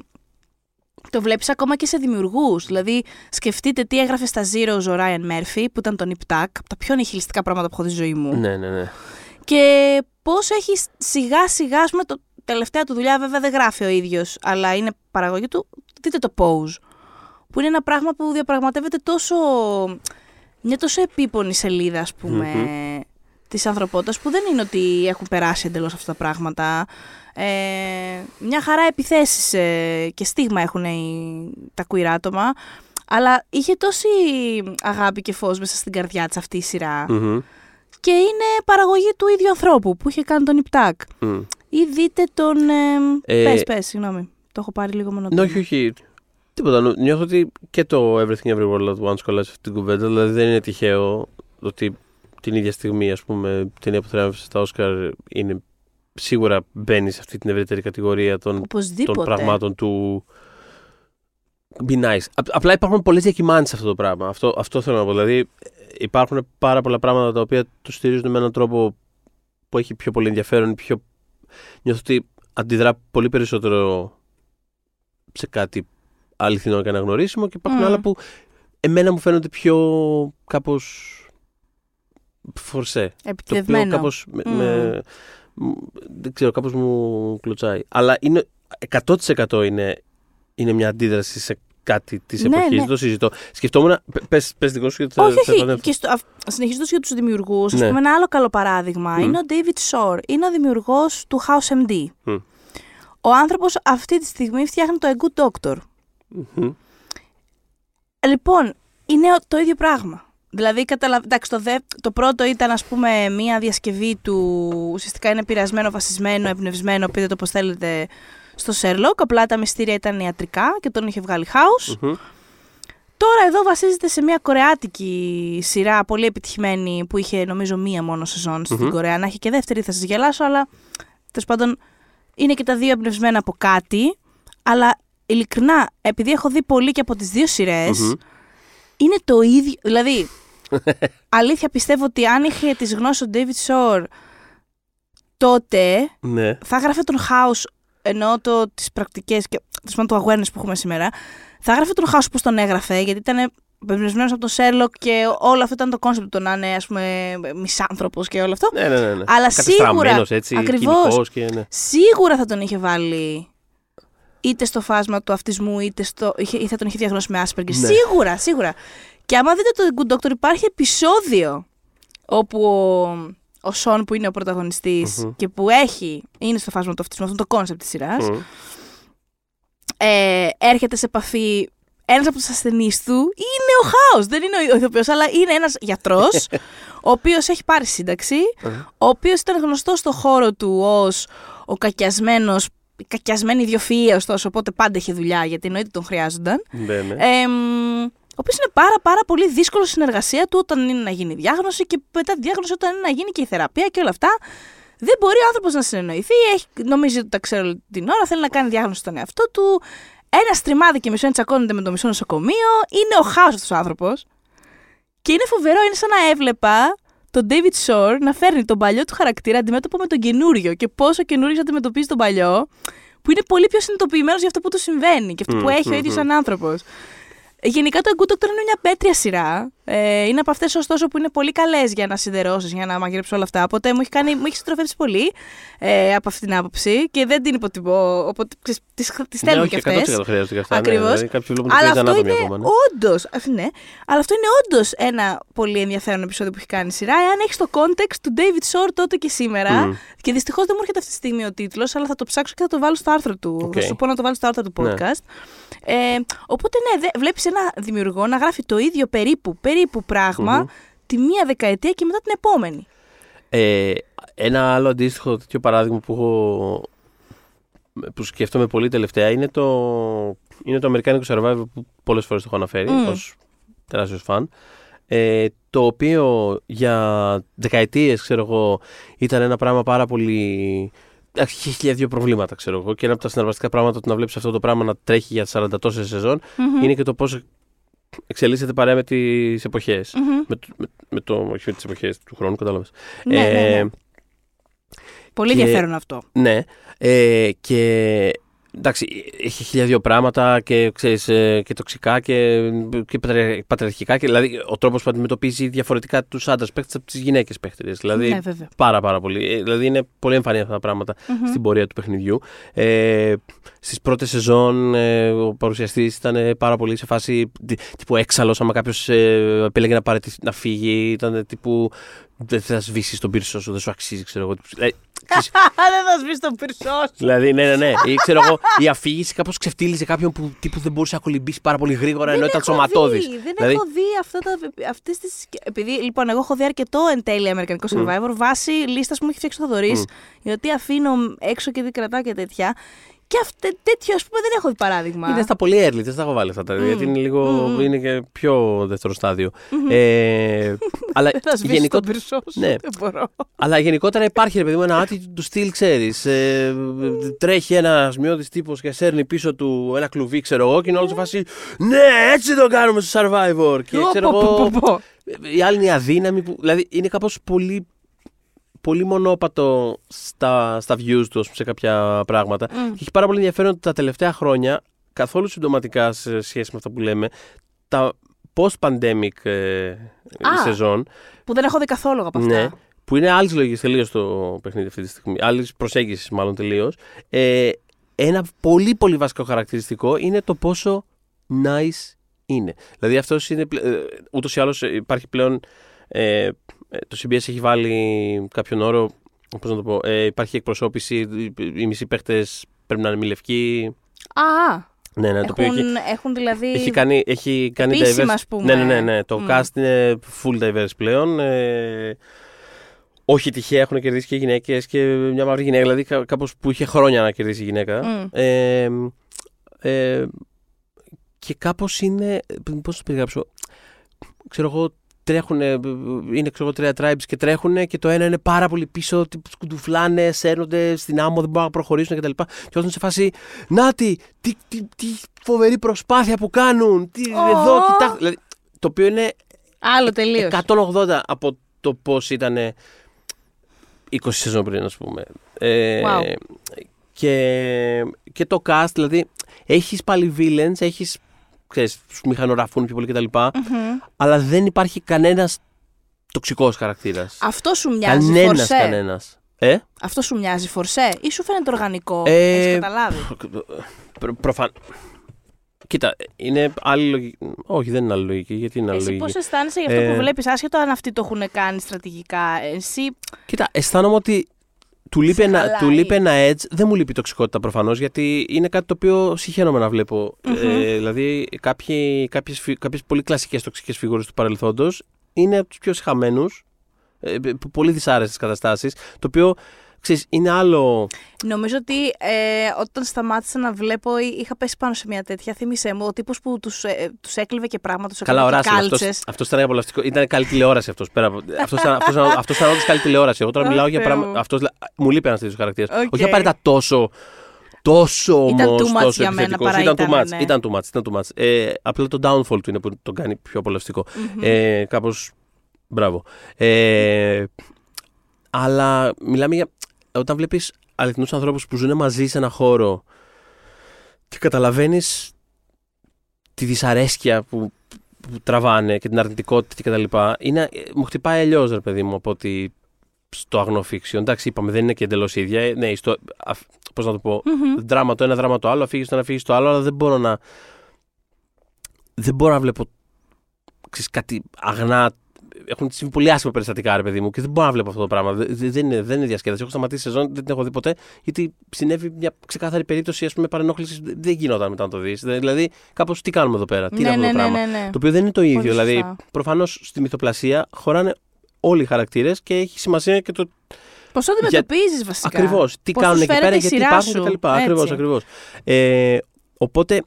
το βλέπεις ακόμα και σε δημιουργούς. Δηλαδή, σκεφτείτε τι έγραφε στα Zeros ο Ryan Murphy, που ήταν τον Nip Tuck, από τα πιο νιχιλιστικά πράγματα που έχω δει στη ζωή μου. ναι, ναι, ναι. Και πώς έχει σιγά σιγά, ας πούμε, το τελευταία του δουλειά βέβαια δεν γράφει ο ίδιος, αλλά είναι παραγωγή του. Δείτε το Pose, που είναι ένα πράγμα που διαπραγματεύεται τόσο, μια τόσο επίπονη σελίδα, ας πούμε, της ανθρωπότητας, που δεν είναι ότι έχουν περάσει εντελώς αυτά τα πράγματα. Ε, μια χαρά επιθέσεις ε, και στίγμα έχουν οι, τα queer άτομα, αλλά είχε τόση αγάπη και φως μέσα στην καρδιά της αυτή η σειρά. Μμμ. Και είναι παραγωγή του ίδιου ανθρώπου που είχε κάνει τον Ιπτάκ. Μμ. Ή δείτε τον. Ε, Ε, πες, πες, συγγνώμη. Το έχω πάρει λίγο Ναι, μονοτόνο. όχι, όχι. Τίποτα. Νο- Νιώθω ότι και το Everything Everywhere All at Once κολλάει σε αυτή την κουβέντα. Δηλαδή δεν είναι τυχαίο ότι την ίδια στιγμή, ας πούμε, η ταινία που θράμβησε στα Όσκαρ είναι σίγουρα μπαίνεις σε αυτή την ευρύτερη κατηγορία των, Οπωσδήποτε. των πραγμάτων του Be nice. Α- απλά υπάρχουν πολλές διακυμάνσεις σε αυτό το πράγμα. Αυτό, αυτό θέλω να πω. Δηλαδή, ε, υπάρχουν πάρα πολλά πράγματα τα οποία τους στηρίζουν με έναν τρόπο που έχει πιο πολύ ενδιαφέρον. Πιο... Νιώθω ότι αντιδρά πολύ περισσότερο σε κάτι αληθινό και αναγνωρίσιμο και υπάρχουν Μμ. άλλα που εμένα μου φαίνονται πιο κάπως φορσέ. Το οποίο Επιτευμένο. κάπως με, Μμ. με- μ- δεν ξέρω, κάπως μου κλωτσάει. Αλλά είναι, 100% είναι, είναι μια αντίδραση σε κάτι της Ναι, εποχής, ναι. δεν το συζητώ. Σκεφτόμουν, πε- πες, πες δικό σου γιατί θα, όχι, θα όχι. επανέλθω. Και στο, συνεχίζοντας για τους δημιουργούς, ας Ναι. πούμε, ένα άλλο καλό παράδειγμα Μμ. είναι ο David Shore. Είναι ο δημιουργός του House MD. Μμ. Ο άνθρωπος αυτή τη στιγμή φτιάχνει το A Good Doctor. Μμμ. Λοιπόν, είναι ο- το ίδιο πράγμα. Δηλαδή, καταλαβα... εντάξει, το, δε... το πρώτο ήταν, ας πούμε, μία διασκευή του, ουσιαστικά είναι πειρασμένο, βασισμένο, εμπνευσμένο, πείτε το πώς θέλετε, στο Sherlock, απλά τα μυστήρια ήταν ιατρικά και τον είχε βγάλει House. Μμμ. Τώρα εδώ βασίζεται σε μια κορεάτικη σειρά, πολύ επιτυχημένη, που είχε νομίζω μία μόνο σεζόν στην Μμμ. Κορέα. Να έχει και δεύτερη θα σας γελάσω, αλλά τέλος πάντων είναι και τα δύο εμπνευσμένα από κάτι. Αλλά ειλικρινά, επειδή έχω δει πολύ και από τις δύο σειρές, Μμμ. είναι το ίδιο. Δηλαδή, αλήθεια πιστεύω ότι αν είχε τις γνώσεις ο David Shore τότε Ναι. θα έγραφε τον House ενώ το, τις πρακτικές και τέλος πάντων, το awareness που έχουμε σήμερα θα έγραφε τον House που τον έγραφε γιατί ήταν εμπνευσμένος από τον Sherlock και όλο αυτό ήταν το concept του να είναι ας πούμε μισάνθρωπος και όλο αυτό Ναι, ναι, ναι, ναι. Αλλά Κατεστραμμένος, σίγουρα, έτσι, ακριβώς. κυνικός και, ναι. σίγουρα θα τον είχε βάλει είτε στο φάσμα του αυτισμού είτε στο, είχε- ή θα τον είχε διαγνώσει με Asperger Ναι. σίγουρα, σίγουρα και άμα δείτε το Good Doctor υπάρχει επεισόδιο όπου ο, ο Σον που είναι ο πρωταγωνιστης Μμμ. και που έχει, είναι στο φάσμα του αυτισμού, αυτό το concept της σειράς, Μμ. ε, έρχεται σε επαφή ένας από τους ασθενείς του είναι ο Χάος. Δεν είναι ο ηθοποιός, αλλά είναι ένας γιατρός, ο οποίος έχει πάρει σύνταξη, ο οποίος ήταν γνωστό στο χώρο του ως ο κακιασμένος, κακιασμένη ιδιοφυΐα, ωστόσο, οπότε πάντα είχε δουλειά γιατί εννοείται τον χρειάζονταν. Ναι, ναι. Ε, ο οποίος είναι πάρα πάρα πολύ δύσκολο στη συνεργασία του όταν είναι να γίνει διάγνωση και μετά τη διάγνωση όταν είναι να γίνει και η θεραπεία και όλα αυτά. Δεν μπορεί ο άνθρωπος να συνεννοηθεί, έχει, νομίζει ότι τα ξέρω όλη την ώρα, θέλει να κάνει διάγνωση στον εαυτό του. Ένα τριμάδι και μισό να τσακώνεται με το μισό νοσοκομείο. Είναι ο χάος αυτός ο άνθρωπος. Και είναι φοβερό, είναι σαν να έβλεπα τον David Shore να φέρνει τον παλιό του χαρακτήρα αντιμέτωπο με τον καινούριο και πόσο καινούριος αντιμετωπίζει τον παλιό, που είναι πολύ πιο συνειδητοποιημένος για αυτό που του συμβαίνει και αυτό που Μμμ, έχει ο ίδιος μμμ. σαν άνθρωπος. Γενικά το Good Doctor είναι μια πέτρια σειρά. Ε, είναι από αυτές ωστόσο που είναι πολύ καλές για να σιδερώσεις, για να μαγειρέψεις όλα αυτά. Οπότε μου έχει, κάνει, μου έχει συντροφεύσει πολύ ε, από αυτή την άποψη και δεν την υποτιμώ. Οπότε τις, τις, τις Ναι, στέλνω όχι, και αυτές. 100% χρειάζεται και αυτά. ναι, Ακριβώς. δηλαδή, κάποιοι βλέπουν το Αλλά Grey's αυτό Anatomy είναι ακόμα. Ναι. όντως. Ναι, αλλά αυτό είναι όντως ένα πολύ ενδιαφέρον επεισόδιο που έχει κάνει η σειρά. Εάν έχεις το context του David Shore τότε και σήμερα. Μμ. Και δυστυχώς δεν μου έρχεται αυτή τη στιγμή ο τίτλος, αλλά θα το ψάξω και θα το βάλω στο άρθρο του. Οκ. Θα σου πω να το βάλω στο άρθρο του Ναι. podcast. Ε, οπότε ναι, βλέπεις ένα δημιουργό να γράφει το ίδιο περίπου, περίπου πράγμα Μμμ. τη μία δεκαετία και μετά την επόμενη. Ε, ένα άλλο αντίστοιχο τέτοιο παράδειγμα που, έχω, που σκέφτομαι πολύ τελευταία είναι το, είναι το Αμερικάνικο Survivor που πολλές φορές το έχω αναφέρει Μμ. ως τεράστιος φαν. Ε, το οποίο για δεκαετίες, ξέρω εγώ, ήταν ένα πράγμα πάρα πολύ... Εντάξει, Είχε χίλια δύο προβλήματα, ξέρω εγώ. Και ένα από τα συναρπαστικά πράγματα του να βλέπεις αυτό το πράγμα να τρέχει για 40 τόσες σεζόν Μμμ. είναι και το πώ εξελίσσεται παρέα με τις εποχές. Μμμ. Με, το- με, με το. Όχι με τις εποχές του χρόνου, κατάλαβες. Ναι, ναι, ναι. Πολύ και- ενδιαφέρον αυτό. Ναι. Ε, και εντάξει, έχει χίλια δύο πράγματα και, ξέρεις, ε, και τοξικά και, και πατρια- πατριαρχικά. Και, δηλαδή, ο τρόπος που αντιμετωπίζει διαφορετικά τους άντρες παίχτες από τις γυναίκες παίχτε. Δηλαδή, Ναι, βέβαια. πάρα πάρα πολύ. Ε, Δηλαδή, είναι πολύ εμφανή αυτά τα πράγματα Μμμ. στην πορεία του παιχνιδιού. Ε, Στις πρώτες σεζόν, ε, ο παρουσιαστής ήταν ε, πάρα πολύ σε φάση τυ- τύπου έξαλλος. Άμα κάποιος ε, επέλεγε να, παραιτηθεί- να φύγει, ήταν τύπου. Δεν θα σβήσεις τον πύρσο σου, δεν σου αξίζει, ξέρω εγώ. Ε, ξέρεις, Δεν θα σβήσεις τον πυρσό σου. Δηλαδή, ναι, ναι, ναι. Ή ξέρω εγώ, η αφήγηση κάπως ξεφτύλιζε κάποιον που τύπου δεν μπορούσε να κολυμπήσει πάρα πολύ γρήγορα ενώ ήταν έχω σωματώδης. δει, Δεν Δηλαδή- έχω δει αυτά τα, αυτές τις... Επειδή, λοιπόν, εγώ έχω δει αρκετό εν τέλει Αμερικανικό Survivor βάσει λίστας που μου έχει φτιάξει ο Θοδωρής, γιατί αφήνω έξω και δεν κρατάω και τέτοια. Και αυτε, τέτοιο, ας πούμε, δεν έχω δει παράδειγμα. Είναι στα πολύ early, δεν στα έχω βάλει αυτά τα γιατί είναι λίγο. Μμμ. είναι και πιο δεύτερο στάδιο. Ε, αλλά, Δεν θα σβήσει γενικό, τον πυρσό σου. Ναι. Δεν μπορώ. αλλά γενικότερα υπάρχει ρε παιδί μου ένα attitude του στυλ, ξέρεις. Ε, τρέχει ένα μειώδη τύπος και σέρνει πίσω του ένα κλουβί, ξέρω εγώ, και είναι όλος σε φάση. Ναι, έτσι το κάνουμε στο survivor. Και Ω, ξέρω πω, εγώ. πω, πω, πω. Η άλλη είναι η αδύναμη. Που, δηλαδή είναι κάπως πολύ, πολύ μονόπατο στα, στα views τους ας πούμε, σε κάποια πράγματα. Μμ. Και έχει πάρα πολύ ενδιαφέρον ότι τα τελευταία χρόνια, καθόλου συντοματικά σε σχέση με αυτά που λέμε, τα post-pandemic ε, Α. σεζόν, Που δεν έχω δει καθόλου από αυτά. ναι, που είναι άλλης λογικής τελείως το παιχνίδι αυτή τη στιγμή, άλλης προσέγγισης μάλλον τελείως. Ε, ένα πολύ πολύ βασικό χαρακτηριστικό είναι το πόσο nice είναι. Δηλαδή αυτός είναι. πλε- ε, Ούτως ή άλλως υπάρχει πλέον. Ε, ε, το CBS έχει βάλει κάποιον όρο. Πώς να το πω. Ε, υπάρχει εκπροσώπηση. Οι, οι μισοί παίχτες πρέπει να είναι μη λευκοί. Α, Ναι, ναι, το οποίο έχουν, έχει, έχουν δηλαδή. έχει κάνει, έχει κάνει επίσημα, diverse- ας πούμε. Ναι, ναι, ναι, ναι. Το Μμ. cast είναι full diverse πλέον. Ε, όχι τυχαία έχουν κερδίσει και γυναίκες και μια μαύρη γυναίκα. Δηλαδή κά- κάπως που είχε χρόνια να κερδίσει η γυναίκα. Μμ. Ε, ε, και κάπως είναι. Πώς το περιγράψω. Ξέρω εγώ, τρέχουν, είναι ξέρω εγώ, τρία tribes και τρέχουν και το ένα είναι πάρα πολύ πίσω, τύπου σκουντουφλάνε, σέρνονται στην άμμο, δεν μπορούν να προχωρήσουν κτλ. Και όταν είναι σε φάση, Νάτι, τι, τι, τι φοβερή προσπάθεια που κάνουν, τι, Ω. εδώ, κοιτάξτε. Δηλαδή, το οποίο είναι Άλλο τελείως. 180 από το πώς ήταν 20 σεζόν πριν, ας πούμε. Ε, Wow. και, και το cast, δηλαδή, έχεις πάλι villains, έχεις. Ξέρεις, σου μηχανογραφούν πιο πολύ κτλ. Αλλά δεν υπάρχει κανένας τοξικός χαρακτήρας. Αυτό σου μοιάζει Κανένας φορσέ. κανένας. Ε, Αυτό σου μοιάζει φορσέ ή σου φαίνεται οργανικό. Ε, Έχεις καταλάβει; προ, προφαν... Κοίτα, είναι άλλη λογική. Όχι, δεν είναι άλλη λογική. Γιατί είναι άλλη Εσύ λογική; πώς αισθάνεσαι για αυτό Ε, που βλέπεις, άσχετο αν αυτοί το έχουν κάνει στρατηγικά. Εσύ; Κοίτα, αισθάνομαι ότι του λείπει, Σε ένα, χαλάει. του λείπει ένα edge. Δεν μου λείπει η τοξικότητα προφανώς, γιατί είναι κάτι το οποίο συχαίνομαι να βλέπω. Μμμ. Ε, δηλαδή, κάποιοι, κάποιες, φι- κάποιες πολύ κλασικές τοξικές φιγούρες του παρελθόντος είναι από τους πιο συχαμένους, ε, ε, πολύ δυσάρεστες καταστάσεις, το οποίο, ξέρεις, είναι άλλο... Νομίζω ότι ε, όταν σταμάτησα να βλέπω, εί- είχα πέσει πάνω σε μια τέτοια. Θύμησέ μου, ο τύπος που τους τους έκλειβε και πράγματα, τους Καλά, ο έκλειβε και Ράσελ, αυτός, κάλτσε. αυτός ήταν απολαυστικός. Ήταν καλή τηλεόραση αυτός. Πέρα, από- αυτός, ήταν, αυτός, ήταν- αυτός ήταν όντως καλή τηλεόραση. Εγώ τώρα Αχ, μιλάω για Θεέ πράγματα... μου. Αυτός, μου λείπει ένας τέτοιος χαρακτήρας. Οκ. Όχι απαραίτητα τόσο... Τόσο Ήταν όμως, too much τόσο για μένα, επιθετικός. παρά ήταν, ήταν, too much, ναι. ήταν too much, ήταν too much. Ε, απλά το downfall του είναι που τον κάνει πιο απολαυστικό. Ε, κάπως, μπράβο. Ε, αλλά μιλάμε για, όταν βλέπεις αληθινούς ανθρώπους που ζουν μαζί σε ένα χώρο και καταλαβαίνεις τη δυσαρέσκεια που, που τραβάνε και την αρνητικότητα κτλ. Είναι, ε, μου χτυπάει αλλιώς, ρε παιδί μου, από ότι στο αγνό fiction. Εντάξει, είπαμε, δεν είναι και εντελώς ίδια. Ε, Ναι, στο, αφ, πώς να το πω, Μμμ. δράμα το ένα, δράμα το άλλο, αφήγεις το ένα, αφήγεις το άλλο, αλλά δεν μπορώ να. Δεν μπορώ να βλέπω ξέρεις, κάτι αγνά. Έχουν συμβεί πολύ άσχημα περιστατικά, ρε παιδί μου, και δεν μπορώ να βλέπω αυτό το πράγμα. Δε- δε- Δεν είναι, δεν είναι διασκέδαση. Έχω σταματήσει σεζόν, δεν την έχω δει ποτέ, γιατί συνέβη μια ξεκάθαρη περίπτωση ας πούμε, παρενόχλησης. Δεν γινόταν μετά να το δεις. Δηλαδή, κάπως τι κάνουμε εδώ πέρα, τι είναι ναι, αυτό ναι, το ναι, πράγμα; ναι, ναι. Το οποίο δεν είναι το ίδιο. Πολύ δηλαδή, σωστά. προφανώς στη μυθοπλασία χωράνε όλοι οι χαρακτήρες και έχει σημασία και το Πώ το αντιμετωπίζει βασικά. Ακριβώς. Τι Πώς κάνουν τους εκεί φέρεται πέρα, η γιατί σειράς υπάρχουν σου. κτλ. Ακριβώς, Έτσι. ακριβώς. Ε, οπότε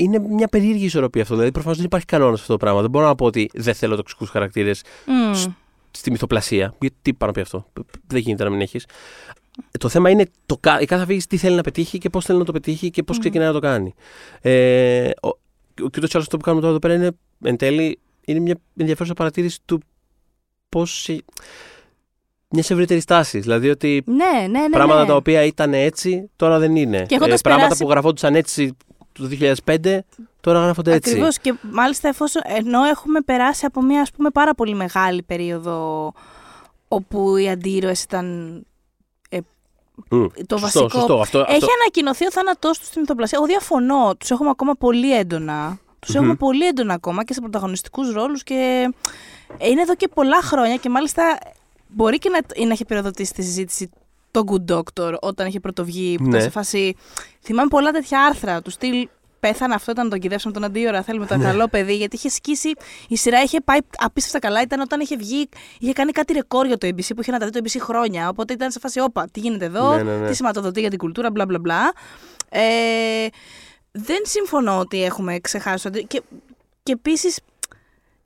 είναι μια περίεργη ισορροπία αυτό. Δηλαδή, προφανώς δεν υπάρχει κανόνας σε αυτό το πράγμα. Δεν μπορώ να πω ότι δεν θέλω τοξικούς χαρακτήρες Μμ. στη μυθοπλασία. Γιατί τι πάνω από αυτό. Δεν γίνεται να μην έχεις. Το θέμα είναι το, κα- η κάθε αφήγηση τι θέλει να πετύχει και πώς θέλει να το πετύχει και πώς Μμμ. ξεκινάει να το κάνει. Ε, ο, και ούτω ή άλλω αυτό που κάνουμε τώρα εδώ πέρα είναι εν τέλει είναι μια ενδιαφέρουσα παρατήρηση του πώς. Μιας ευρύτερης τάσης. Δηλαδή ότι Ναι, ναι, ναι. πράγματα ναι. τα οποία ήταν έτσι, τώρα δεν είναι. Ε, Και έχοντας πράγματα περάσει- που γραφόντουσαν έτσι το 2005, τώρα γράφονται έτσι. Ακριβώς. Και μάλιστα εφόσον, ενώ έχουμε περάσει από μια ας πούμε, πάρα πολύ μεγάλη περίοδο όπου οι αντίρωες ήταν Μμ. το Σωστό, βασικό. σωστό. Αυτό, Έχει αυτό... ανακοινωθεί ο θάνατός του στην μυθοπλασία. Εγώ διαφωνώ. Τους έχουμε ακόμα πολύ έντονα. Τους Μμμ. έχουμε πολύ έντονα ακόμα και σε πρωταγωνιστικούς ρόλους και είναι εδώ και πολλά χρόνια και μάλιστα μπορεί και να, ή να έχει πυροδοτήσει τη συζήτηση το Good Doctor όταν είχε πρωτοβγεί που Ναι. ήταν σε φάση. Θυμάμαι πολλά τέτοια άρθρα του στυλ. Πέθανε αυτό, ήταν τον κυδεύσαμε τον αντίωρα. Θέλουμε Ναι. το καλό παιδί. Γιατί είχε σκίσει. Η σειρά είχε πάει απίστευτα καλά. Ήταν όταν είχε βγει. Είχε κάνει κάτι ρεκόρ για το ABC που είχε να τα δει το ABC χρόνια. Οπότε ήταν σε φάση, όπα, τι γίνεται εδώ, Ναι, ναι, ναι. τι σηματοδοτεί για την κουλτούρα, μπλα μπλα μπλα. Ε, δεν συμφωνώ ότι έχουμε ξεχάσει. το αντι- Και, και επίσης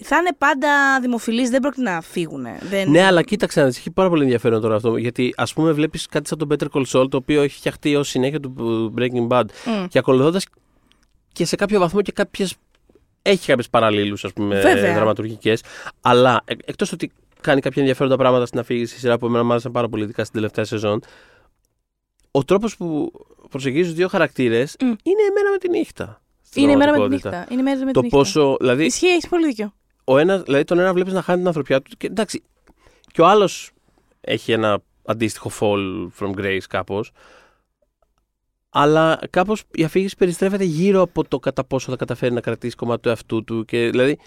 θα είναι πάντα δημοφιλείς, δεν πρόκειται να φύγουν. Δεν... Ναι, αλλά κοίταξε να δεις, έχει πάρα πολύ ενδιαφέρον τώρα αυτό. Γιατί ας πούμε, βλέπεις κάτι σαν το Better Call Saul, το οποίο έχει φτιαχτεί ως συνέχεια του ε, Breaking Bad. Μμ. Και ακολουθώντας και σε κάποιο βαθμό και κάποιες. Έχει κάποιες παραλλήλους, ας πούμε, Βέβαια. δραματουργικές. Αλλά ε, εκτός ότι κάνει κάποια ενδιαφέροντα πράγματα στην αφήγηση σειρά που εμένα μου άρεσαν πάρα πολύ, ειδικά στην τελευταία σεζόν, ο τρόπος που προσεγγίζει του δύο χαρακτήρες Μμ. είναι η μέρα με τη νύχτα. στην Είναι η μέρα με τη πραγματικότητα. νύχτα. Είναι η μέρα με τη Το νύχτα. πόσο. Δηλαδή, Ισχύει, έχεις πολύ δίκιο. Ο ένας, δηλαδή τον ένα βλέπεις να χάνει την ανθρωπιά του. Και, εντάξει, και ο άλλος έχει ένα αντίστοιχο fall from grace κάπως. Αλλά κάπως η αφήγηση περιστρέφεται γύρω από το κατά πόσο θα καταφέρει να κρατήσει κομμάτι του εαυτού του και δηλαδή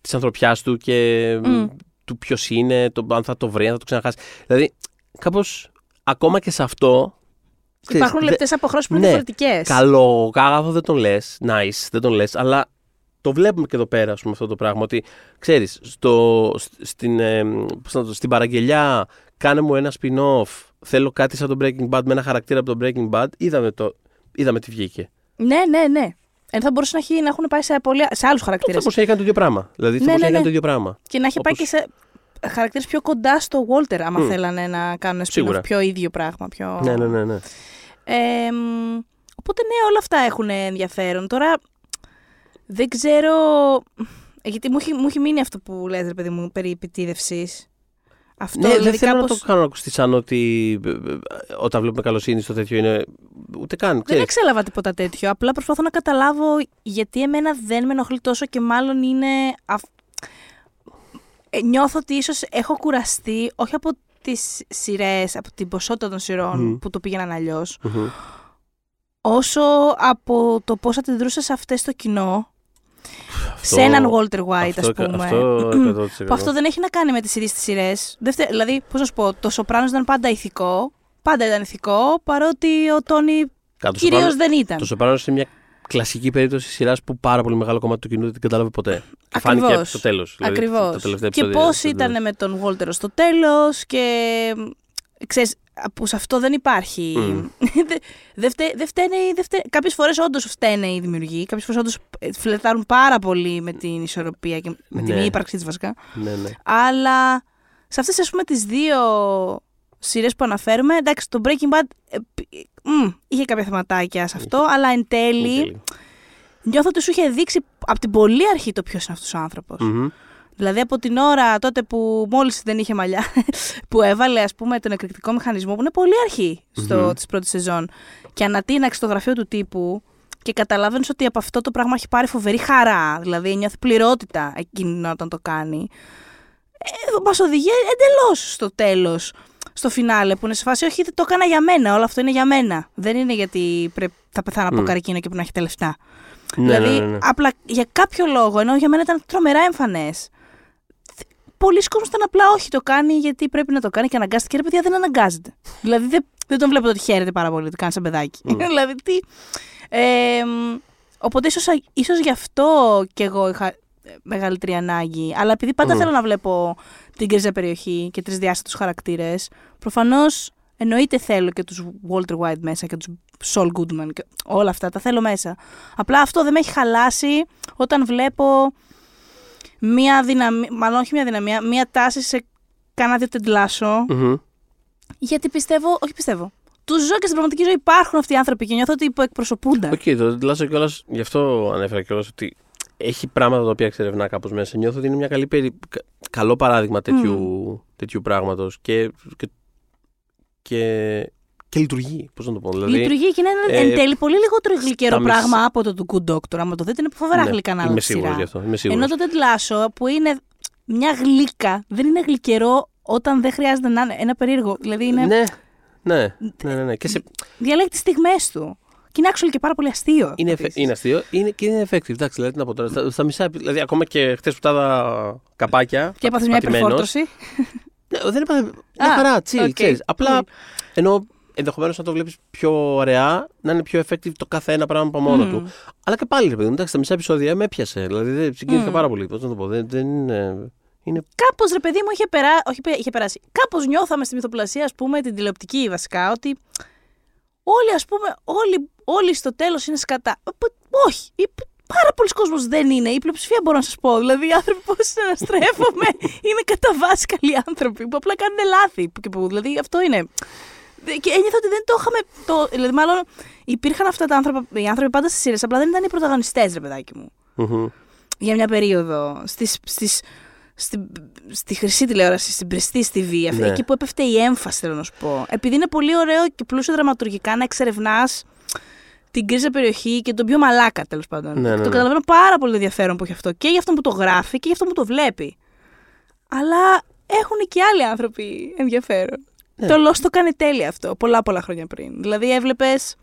της ανθρωπιάς του και Μμ. του ποιος είναι, το, αν θα το βρει, αν θα το ξαναχάσει. Δηλαδή, κάπως ακόμα και σε αυτό. ξέρεις, Υπάρχουν δε- λεπτές αποχρώσεις που είναι ναι, διαφορετικές. Καλό, κάγαθο δεν τον λες. Nice, δεν τον λες. Αλλά το βλέπουμε και εδώ πέρα, ας πούμε, αυτό το πράγμα. Ότι ξέρεις, στην, ε, πώς να το- στην παραγγελιά, κάνε μου ένα spin-off. Θέλω κάτι σαν το Breaking Bad με ένα χαρακτήρα από το Breaking Bad. Είδαμε, το, είδαμε τι βγήκε. Ναι, ναι, ναι. Ενώ θα μπορούσε να, έχει, να έχουν πάει σε, πολλοί- σε άλλους χαρακτήρε. Θα μπορούσε να κάνει το ίδιο πράγμα. Δηλαδή, θα Ναι, μπορούσε ναι, να κάνει ναι. το ίδιο πράγμα. Και να έχει πάει και Όπως- σε χαρακτήρες πιο κοντά στο Walter, άμα Μμ. θέλανε να κάνουν Σίγουρα. spin-off, πιο ίδιο πράγμα. Πιο... Ναι, ναι, ναι. ναι. Ε, μ, οπότε ναι, όλα αυτά έχουν ενδιαφέρον. Τώρα δεν ξέρω. Γιατί μου έχει, μου έχει μείνει αυτό που λες, ρε παιδί μου, περί επιτίδευσης. Αυτό ναι, δηλαδή δεν θέλω κάπως... να το κάνω να ακουστεί σαν ότι ε, ε, όταν βλέπουμε καλοσύνη στο τέτοιο είναι. Ούτε καν. Δεν Ξέρεις. εξέλαβα τίποτα τέτοιο. Απλά προσπαθώ να καταλάβω γιατί εμένα δεν με ενοχλεί τόσο και μάλλον είναι. αυ- Ε, νιώθω ότι ίσως έχω κουραστεί, όχι από τις σειρές, από την ποσότητα των σειρών Μμμ. που το πήγαιναν αλλιώς, Μμμ. όσο από το πώς αντιδρούσες σε αυτές το κοινό, Αυτό- σε έναν Walter White, αυτό, ας πούμε. Αυτό 100%. Που αυτό δεν έχει να κάνει με τις ίδιες τις σειρές. Δεν φτε- Δηλαδή, πώς να σου πω, το Σοπράνος ήταν πάντα ηθικό. Πάντα ήταν ηθικό, παρότι ο Τόνι Κάτω, το κυρίως Σοπράνο- δεν ήταν. Το Σοπράνο είναι μια κλασική περίπτωση σειράς που πάρα πολύ μεγάλο κομμάτι του κοινού δεν την κατάλαβε ποτέ. Και φάνηκε Ακριβώς. στο τέλος. Ακριβώς. Το τελευταίο και επεισόδιο- πώς το- ήταν με τον Βόλτερο στο τέλος και ξέρεις, που σε αυτό δεν υπάρχει. Μμ. δεν δε φταί- δεν φταίνε, οι- δεν φταί- κάποιες φορές όντως φταίνε οι δημιουργοί, κάποιες φορές όντως ε, φλετάρουν πάρα πολύ με την ισορροπία και με την Ναι. μη ύπαρξή της βασικά. Ναι, ναι. Αλλά σε αυτές ας πούμε τις δύο σειρές που αναφέρουμε, εντάξει το Breaking Bad ε, π- μ, είχε κάποια θεματάκια σε αυτό, αλλά εν τέλει Τέλει. νιώθω ότι σου είχε δείξει από την πολύ αρχή το ποιος είναι αυτός ο άνθρωπος. Μμμ. Δηλαδή από την ώρα τότε που μόλις δεν είχε μαλλιά, που έβαλε ας πούμε τον εκρηκτικό μηχανισμό που είναι πολύ αρχή στο, Μμμ. της πρώτης σεζόν και ανατείναξε το γραφείο του τύπου και καταλάβαινε ότι από αυτό το πράγμα έχει πάρει φοβερή χαρά. Δηλαδή νιώθει πληρότητα εκείνη την ώρα όταν το κάνει. Ε, Μας οδηγεί εντελώς στο τέλος, στο φινάλε, που είναι σε φάση, Όχι, δεν το έκανα για μένα. Όλο αυτό είναι για μένα. Δεν είναι γιατί πρέπει, θα πεθάνω από Μμ. καρκίνο και πρέπει να έχετε λεφτά. Ναι, δηλαδή, ναι, ναι, ναι. απλά για κάποιο λόγο, ενώ για μένα ήταν τρομερά εμφανές. Πολλοί κόσμοι ήταν απλά όχι, το κάνει γιατί πρέπει να το κάνει και αναγκάστηκε. Ρε παιδιά, δεν αναγκάζεται. δηλαδή, δεν, δεν τον βλέπω ότι χαίρεται πάρα πολύ ότι κάνει σαν παιδάκι. Μμ. δηλαδή, τι. Ε, μ, οπότε, ίσως, ίσως γι' αυτό κι εγώ είχα ε, μεγαλύτερη ανάγκη. Αλλά επειδή πάντα Μμ. θέλω να βλέπω την κρίζα περιοχή και τρισδιάστατους χαρακτήρες, προφανώς εννοείται θέλω και τους Walter White μέσα και τους Saul Goodman και όλα αυτά, τα θέλω μέσα. Απλά αυτό δεν με έχει χαλάσει όταν βλέπω μία αδυναμία, μάλλον όχι μία αδυναμία, μία τάση σε κάνα δύο Ted Lasso, Μμμ. γιατί πιστεύω, όχι πιστεύω, τους ζω και στην πραγματική ζωή υπάρχουν αυτοί οι άνθρωποι και νιώθω ότι υποεκπροσωπούνται. Οκ, το τουλάχιστον κιόλας, γι' αυτό ανέφερα κιόλας ότι έχει πράγματα τα οποία εξερευνά κάπως μέσα. Νιώθω ότι είναι μια καλή περι... κα- καλό παράδειγμα τέτοιου, τέτοιου πράγματος και, και, και, και λειτουργεί. Πώς να το πω. Δηλαδή, Λειτουργεί και είναι ένα ε, εν τέλει πολύ λιγότερο γλυκερό στα μισ- πράγμα από το του Good Doctor. Άμα το δείτε, είναι φοβερά ναι, γλυκά να Είμαι δω σίγουρος σειρά. γι' αυτό. Είμαι σίγουρος. Ενώ το Ted Lasso που είναι μια γλύκα, δεν είναι γλυκερό όταν δεν χρειάζεται να είναι ένα περίεργο. Δηλαδή είναι. Ναι, ναι, ναι, ναι, ναι. Και σε, Διαλέγει τις στιγμές του. Και είναι actual και πάρα πολύ αστείο. είναι, επίσης. εφε- είναι αστείο είναι, και είναι effective. Εντάξει, δηλαδή, τι να πω τώρα. Στα, στα μισά, δηλαδή, ακόμα και χτες που τα είδα καπάκια. Και έπαθες μια πατημένος, υπερφόρτωση. Ναι, δεν είπα. Μια Α, χαρά, chill, ok, ξέρεις. Απλά cool. ενώ ενδεχομένως να το βλέπεις πιο ωραία, να είναι πιο effective το κάθε ένα πράγμα από μόνο Μμ. του. Αλλά και πάλι, ρε παιδί μου, εντάξει, τα μισά επεισόδια με έπιασε. Δηλαδή δεν συγκινήθηκα Μμ. πάρα πολύ. Πώς να το πω. Δεν, δεν είναι. είναι Κάπως ρε παιδί μου είχε, περά... όχι, πε- είχε περάσει. Κάπως νιώθαμε στη μυθοπλασία, ας πούμε, την τηλεοπτική βασικά, ότι όλοι, ας πούμε, όλοι, όλοι στο τέλος είναι σκατά. Ε, π- Όχι. Η- Πάρα πολλοί κόσμος δεν είναι. Η πλειοψηφία μπορώ να σας πω. Δηλαδή, οι άνθρωποι που συναστρέφομαι είναι κατά βάση καλοί άνθρωποι που απλά κάνουν λάθη. Που, και που, δηλαδή, αυτό είναι. Δε- Και ένιωθα ότι δεν το είχαμε. Το, δηλαδή, μάλλον υπήρχαν αυτά τα άνθρωποι, οι άνθρωποι πάντα στις σειρές, απλά δεν ήταν οι πρωταγωνιστές, ρε παιδάκι μου μμμ. για μια περίοδο στις, στις, στη, στη χρυσή τηλεόραση, στην Prestige TV, αυτή, Ναι. εκεί που έπεφτε η έμφαση, θέλω να σου πω. Επειδή είναι πολύ ωραίο και πλούσιο δραματουργικά να εξερευνάς την κρίζα περιοχή και τον πιο μαλάκα, τέλος πάντων. Ναι, ναι, το ναι. καταλαβαίνω πάρα πολύ ενδιαφέρον που έχει αυτό και για αυτόν που το γράφει και για αυτόν που το βλέπει. Αλλά έχουν και άλλοι άνθρωποι ενδιαφέρον. Ναι. Το Lost το κάνει τέλεια αυτό, πολλά πολλά χρόνια πριν. Δηλαδή έβλεπες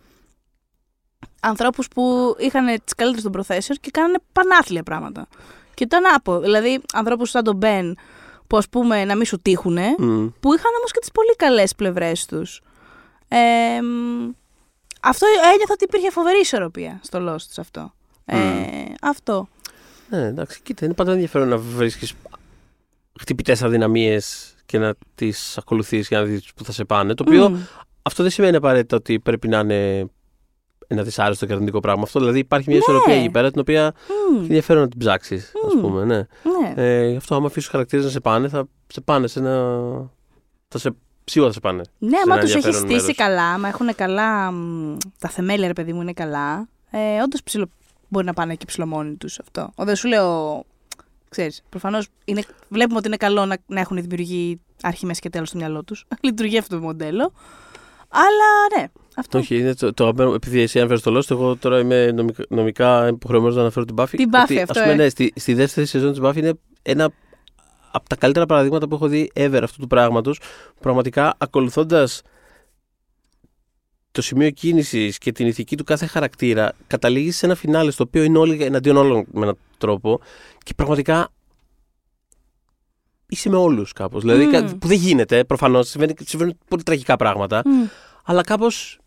ανθρώπους που είχαν τις καλύτερες των προθέσεων και κάνανε πανάθλια πράγματα. Και ήταν άπο. Δηλαδή ανθρώπους σαν τον Μπεν, που ας πούμε να μην σου τύχουνε, Μμ. που είχαν όμως και τις πολύ καλές πλευρές τους. Ε, μ, αυτό ένιωθα ότι υπήρχε φοβερή ισορροπία στο Lost σε αυτό. Ε, αυτό. Ναι, εντάξει, κοίτα, είναι πάντα ενδιαφέρον να βρίσκεις χτυπητές αδυναμίες και να τις ακολουθείς και να δεις που θα σε πάνε. Το οποίο Μμ. αυτό δεν σημαίνει απαραίτητα ότι πρέπει να είναι ένα δυσάρεστο και αρνητικό πράγμα. Αυτό δηλαδή υπάρχει μια Ναι. ισορροπία εκεί πέρα την οποία Μμ. είναι ενδιαφέρον να την ψάξεις, ας Μμ. πούμε. Ναι. Ναι. Ε, γι' αυτό, άμα αφήσεις τους χαρακτήρες να σε πάνε, θα σε πάνε σε ένα. Θα σε... Σίγουρα θα σε πάνε. Ναι, σε άμα ένα τους έχεις ενδιαφέρον στήσει μέρος. καλά, άμα έχουν καλά. μ, τα θεμέλια, ρε παιδί μου, είναι καλά. Ε, Όντως ψιλο... μπορεί να πάνε και ψηλομόνοι τους αυτό. Ο, δεν σου λέω. Ξέρεις, προφανώς είναι, βλέπουμε ότι είναι καλό να, να έχουν οι δημιουργοί αρχή, μέση και τέλος στο μυαλό τους. Λειτουργεί αυτό το μοντέλο. Αλλά ναι, αυτό. Όχι, είναι το, το αγαπημένο- επειδή εσύ αναφέρεις το Lost, εγώ τώρα είμαι νομικά, νομικά υποχρεωμένος να αναφέρω την Buffy. Την Buffy, ότι, αυτό, ας πούμε, ε. ναι, στη, στη δεύτερη σεζόν της Buffy είναι ένα από τα καλύτερα παραδείγματα που έχω δει ever αυτού του πράγματος. Πραγματικά ακολουθώντας το σημείο κίνησης και την ηθική του κάθε χαρακτήρα καταλήγει σε ένα φινάλε στο οποίο είναι όλοι εναντίον όλων με έναν τρόπο και πραγματικά είσαι με όλους κάπως. Δηλαδή, Μμ. που δεν γίνεται προφανώς, συμβαίνουν, συμβαίνουν πολύ τραγικά πράγματα, Μμ. αλλά κάπως.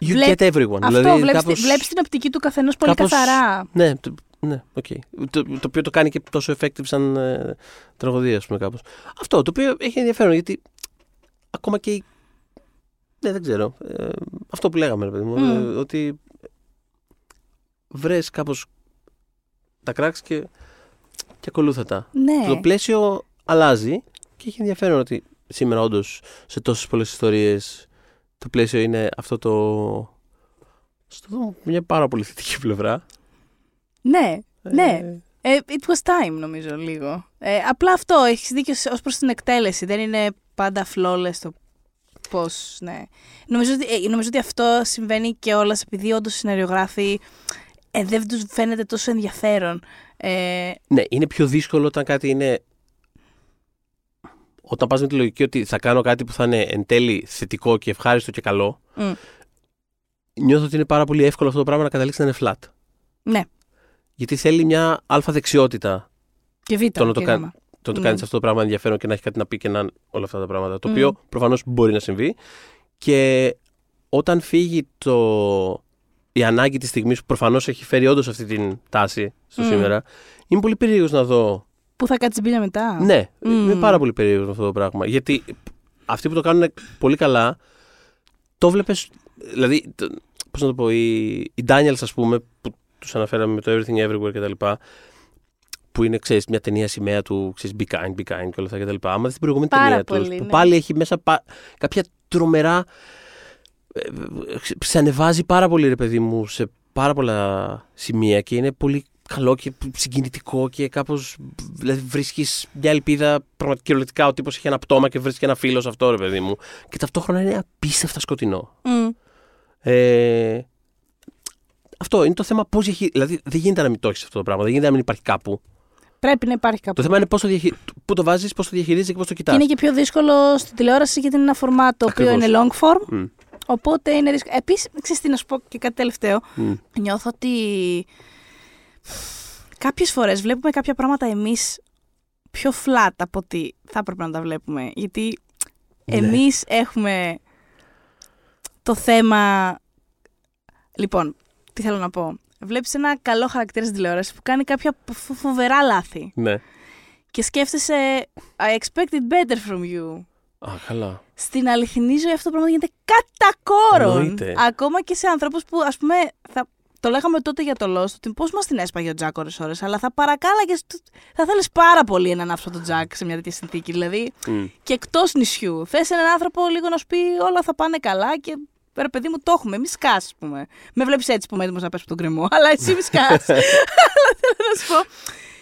You Βλέ- get everyone. Αυτό, δηλαδή, βλέπεις, κάπως- τη- βλέπεις την οπτική του καθενός πολύ κάπως- καθαρά. Ναι, το, ναι οκ. το, το οποίο το κάνει και τόσο effective σαν ε, τραγωδία, ας πούμε, κάπως. Αυτό το οποίο έχει ενδιαφέρον γιατί ακόμα και. η- Ναι, δεν ξέρω. Ε, αυτό που λέγαμε, ρε παιδί μου. Μμ. ε, ότι βρες κάπως τα κράξ και, και ακολούθα τα. Ναι. Το πλαίσιο αλλάζει και έχει ενδιαφέρον ότι σήμερα όντως σε τόσες πολλές ιστορίες το πλαίσιο είναι αυτό το... Στο δούμε μια πάρα πολύ θετική πλευρά. ναι. Ναι. Ε, Ε, it was time νομίζω λίγο. Ε, απλά αυτό, έχεις δίκιο ως προς την εκτέλεση. Δεν είναι πάντα flawless το πώς, ναι. Νομίζω ότι, ε, νομίζω ότι αυτό συμβαίνει και όλας επειδή όντως οι σεναριογράφοι ε, δεν τους φαίνεται τόσο ενδιαφέρον. Ε, Ναι, είναι πιο δύσκολο όταν κάτι είναι. Όταν πας με τη λογική ότι θα κάνω κάτι που θα είναι εν τέλει θετικό και ευχάριστο και καλό, μ, νιώθω ότι είναι πάρα πολύ εύκολο αυτό το πράγμα να καταλήξει να είναι flat. ναι, Γιατί θέλει μια αλφα δεξιότητα και β. Το να το και κάνει. γ. Το να το Ναι. κάνει αυτό το πράγμα ενδιαφέρον και να έχει κάτι να πει και να είναι όλα αυτά τα πράγματα. Το Μμ. οποίο προφανώς μπορεί να συμβεί. Και όταν φύγει το... η ανάγκη της στιγμής που προφανώς έχει φέρει όντως αυτή την τάση στο Μμ. σήμερα, είμαι πολύ περίεργος να δω Πού θα κάτσει μπίλια μετά. Ναι, Μμμ. είμαι πάρα πολύ περίεργος με αυτό το πράγμα. Γιατί αυτοί που το κάνουν πολύ καλά, το βλέπεις. Δηλαδή, πώς να το πω, οι, οι Daniels, ας πούμε, που τους αναφέραμε με το Everything Everywhere κτλ. Που είναι, ξέρεις, μια ταινία σημαία του, ξέρεις, Be Kind, Be Kind και όλα αυτά κτλ. Άμα δεις την προηγούμενη Πάρα ταινία πολύ, τους, που ναι. πάλι έχει μέσα πα- κάποια τρομερά. ε, ε, σε ανεβάζει πάρα πολύ, ρε παιδί μου, σε πάρα πολλά σημεία και είναι πολύ καλό και συγκινητικό και κάπως. Δηλαδή βρίσκεις μια ελπίδα πραγματικά κυριολεκτικά. Ο τύπος έχει ένα πτώμα και βρίσκει ένα φίλο σε αυτό, ρε παιδί μου. Και ταυτόχρονα είναι απίστευτα σκοτεινό. Μ, Ε, αυτό είναι το θέμα πώς διαχειρίζεσαι. Δηλαδή δεν γίνεται να μην το έχεις αυτό το πράγμα. Δεν γίνεται να μην υπάρχει κάπου. Πρέπει να υπάρχει κάπου. Το θέμα είναι πώ το, διαχει... πού το βάζεις, πώς το διαχειρίζεσαι και πώς το Και κοιτά. είναι και πιο δύσκολο στην τηλεόραση γιατί είναι ένα φορμάτ το οποίο Ακριβώς. είναι long form. Οπότε είναι δύσκολο. Επίσης, ξέρεις τι να σου πω και κάτι τελευταίο. Νιώθω ότι κάποιες φορές βλέπουμε κάποια πράγματα εμείς πιο flat από ότι θα έπρεπε να τα βλέπουμε. Γιατί Ναι. εμείς έχουμε το θέμα. Λοιπόν, τι θέλω να πω. Βλέπεις ένα καλό χαρακτήρα στην τηλεόραση που κάνει κάποια φο- φοβερά λάθη. Ναι. Και σκέφτεσαι I expected better from you. Α, καλά. Στην αληθινή ζωή αυτό το πράγμα γίνεται κατά κόρον. Εννοείται. Ακόμα και σε ανθρώπους που, ας πούμε, θα, το λέγαμε τότε για το Lost, ότι πώς μας την έσπαγε ο Τζακ ώρε-ώρε, αλλά θα παρακάλαγες. Θα θέλεις πάρα πολύ έναν άνθρωπο Τζακ σε μια τέτοια συνθήκη. Δηλαδή, Μμ. και εκτός νησιού. Θες έναν άνθρωπο λίγο να σου πει όλα θα πάνε καλά και ρε παιδί μου το έχουμε. Μη σκάς, ας πούμε. Με βλέπεις έτσι που είμαι έτοιμο να πέσει από τον κρεμό, αλλά εσύ μη σκάς. αλλά θέλω να σου πω.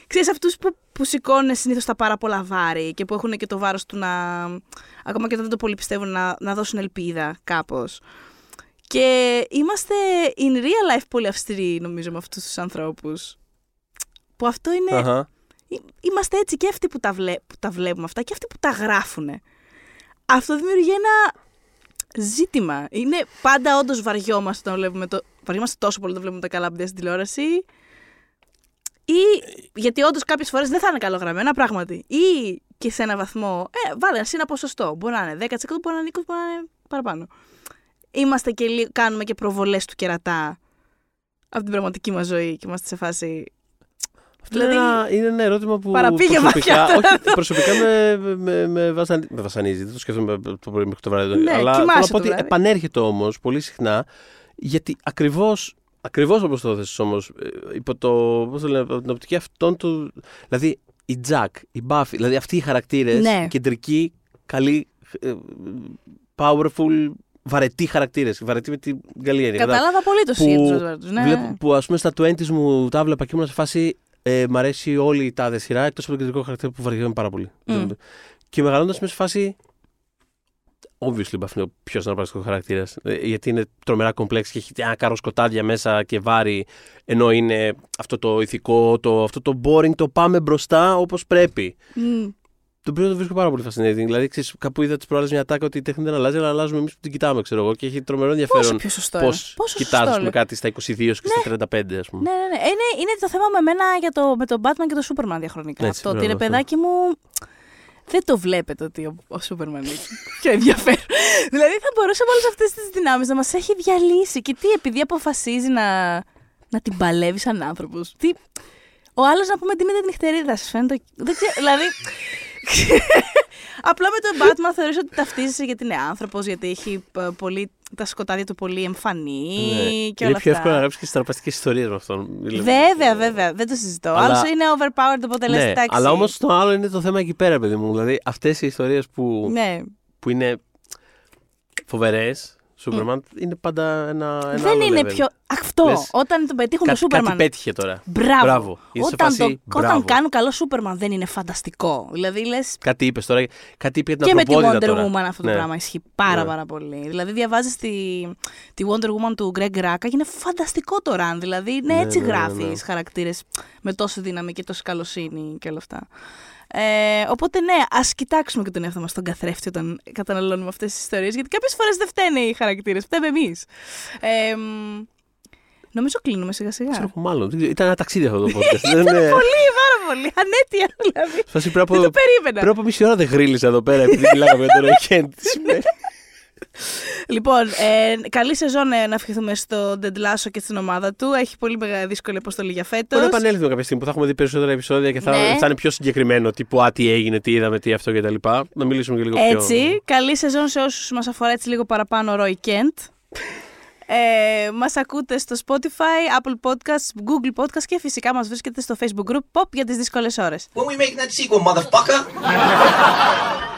Ξέρεις αυτούς που, που σηκώνουν συνήθως τα πάρα πολλά βάρη και που έχουν και το βάρος του να, ακόμα και όταν δεν το πολύ πιστεύουν, να, να δώσουν ελπίδα κάπως. Και είμαστε in real life πολύ αυστηροί νομίζω με αυτούς τους ανθρώπους. Που αυτό είναι... Αχα. Εί- Είμαστε έτσι και αυτοί που τα, βλέ, που τα βλέπουμε αυτά και αυτοί που τα γράφουν. Αυτό δημιουργεί ένα ζήτημα. Είναι πάντα όντως βαριόμαστε όταν βλέπουμε το. Βαριόμαστε τόσο πολύ όταν βλέπουμε τα καλά παιδιά στην τηλεόραση. Ή γιατί όντως κάποιες φορές δεν θα είναι καλογραμμένα, πράγματι. Ή και σε ένα βαθμό. Ε, βάλε εσύ ένα ποσοστό. Μπορεί να είναι 10%, μπορεί να είναι 20%, μπορεί να είναι παραπάνω. Είμαστε και λί- κάνουμε και προβολές του κερατά από την πραγματική μας ζωή και είμαστε σε φάση. Αυτό είναι, ένα, είναι ένα ερώτημα που Παραπήγε προσωπικά, βαθιά τώρα όχι, προσωπικά με, με, με, βασανι- με βασανίζει. Δεν το σκέφτομαι το πρωί μέχρι το βράδυ. Ναι, αλλά κοιμάσαι θέλω να το πω ότι βράδυ. επανέρχεται όμως πολύ συχνά γιατί ακριβώς. Ακριβώς όπως το έθεσες όμως, ε, υπό το, πώς το λένε, από την οπτική αυτών του, δηλαδή η Jack, η Buffy, δηλαδή αυτοί οι χαρακτήρες, Ναι. κεντρικοί, καλοί, ε, powerful, βαρετοί χαρακτήρες, βαρετοί με την καλή έννοια. Κατάλαβα πολύ το που, σύντομο του. Ναι. βλέπω- που ας πούμε στα 20s μου τα βλέπα και ήμουν σε φάση ε, μ' αρέσει όλη η τάδε σειρά εκτός από τον κεντρικό χαρακτήρα που βαριέμαι πάρα πολύ. Μμ. Και μεγαλώνοντας είμαι σε φάση obviously Buffy είναι ο πιο συναρπαστικό χαρακτήρας. Γιατί είναι τρομερά κομπλέξ και έχει ένα κάρο σκοτάδια μέσα και βάρη. Ενώ είναι αυτό το ηθικό, το, αυτό το boring, το πάμε μπροστά όπως πρέπει. Μμ. Τον οποίο το βρίσκω πάρα πολύ fascinating. Δηλαδή, ξέρεις, κάπου είδα τις προάλλες μια τάκα ότι η τέχνη δεν αλλάζει, αλλά αλλάζουμε εμείς που την κοιτάμε, ξέρω εγώ. Και έχει τρομερό Πόσο ενδιαφέρον πιο σωστό πώς είναι. Πόσο σωστό κοιτάζει είναι. κάτι στα 22 και στα 35, ας πούμε. Ναι, ναι, ναι. Είναι, είναι το θέμα με μένα για το, με τον Batman και το Superman διαχρονικά. Έτσι, αυτό. Ότι μπράβο, ρε αυτό. παιδάκι μου. Δεν το βλέπετε ότι ο, ο Σούπερμαν έχει πιο ενδιαφέρον. δηλαδή θα μπορούσε με όλες αυτές τις δυνάμεις να μας έχει διαλύσει. Και τι, επειδή αποφασίζει να, να την παλεύει σαν άνθρωπος. Τι... Ο άλλος να πούμε τι με την νυχτερίδα, σας φαίνεται. Δεν ξέρω, δηλαδή. Απλά με τον Batman θεωρείς ότι ταυτίζεσαι γιατί είναι άνθρωπος, γιατί έχει ε, πολύ, τα σκοτάδια του πολύ εμφανή Ναι. και είναι όλα πιο αυτά. εύκολο να γράψεις και στραπαστικέ ιστορίες με αυτόν. Δηλαδή, Βέβαια, βέβαια, δεν το συζητώ. Αλλά- Άλλος είναι overpowered, οπότε λες Ναι, εντάξει. αλλά όμως το άλλο είναι το θέμα εκεί πέρα, παιδί μου. Δηλαδή αυτές οι ιστορίες που, Ναι. που είναι φοβερές, Σούπερμαν, είναι πάντα ένα. ένα δεν άλλο είναι level. πιο. Αυτό. Λες, Όταν τον πετύχουν το Κάτι, κάτι Σούπερμαν. πέτυχε τώρα. Μπράβο. Μπράβο. Είσαι σε Όταν, φάση, το, μπράβο. όταν κάνουν καλό Σούπερμαν δεν είναι φανταστικό. Δηλαδή λε. Κάτι είπες τώρα. Κάτι είπε για την Και με τη ανθρωπότητα Wonder τώρα. Woman αυτό το Ναι. πράγμα ισχύει πάρα Ναι. πάρα πολύ. Δηλαδή διαβάζεις τη, τη Wonder Woman του Greg Rucka και είναι φανταστικό το run. Δηλαδή ναι, Ναι, έτσι ναι, ναι, γράφει ναι. χαρακτήρες με τόση δύναμη και τόση καλοσύνη και όλα αυτά. Ε, οπότε ναι, ας κοιτάξουμε και τον εαυτό μας τον καθρέφτη όταν καταναλώνουμε αυτές τις ιστορίες. Γιατί κάποιες φορές δεν φταίνε οι χαρακτήρες, φταίμε εμείς. Ε, μ, νομίζω κλείνουμε σιγά σιγά. Ξέρω εγώ, μάλλον. Δεν ξέρω. Ήταν ένα ταξίδι αυτό το podcast. δεν είναι. Πολύ, πάρα πολύ. Ανέτεια δηλαδή. Φάση πριν Δεν το από, περίμενα. πριν από μισή ώρα δεν γρίλισα εδώ πέρα επειδή μιλάγαμε για τον Ροκέντ. Τι σημαίνει. Λοιπόν, ε, καλή σεζόν ε, να ευχηθούμε στο Dead Lasso και στην ομάδα του. Έχει πολύ μεγάλη δύσκολη αποστολή για φέτος. Μπορεί να επανέλθουμε κάποια στιγμή που θα έχουμε δει περισσότερα επεισόδια και θα, Ναι. θα είναι πιο συγκεκριμένο. Τύπου, α, τι έγινε, τι είδαμε, τι αυτό κτλ. Να μιλήσουμε και λίγο πιο. Έτσι, καλή σεζόν σε όσους μας αφορά έτσι λίγο παραπάνω Roy Kent. Ε, μας ακούτε στο Spotify, Apple Podcasts, Google Podcasts και φυσικά μας βρίσκεται στο Facebook group Pop για τις δύσκολες ώρες. When we make that sequel, motherfucker!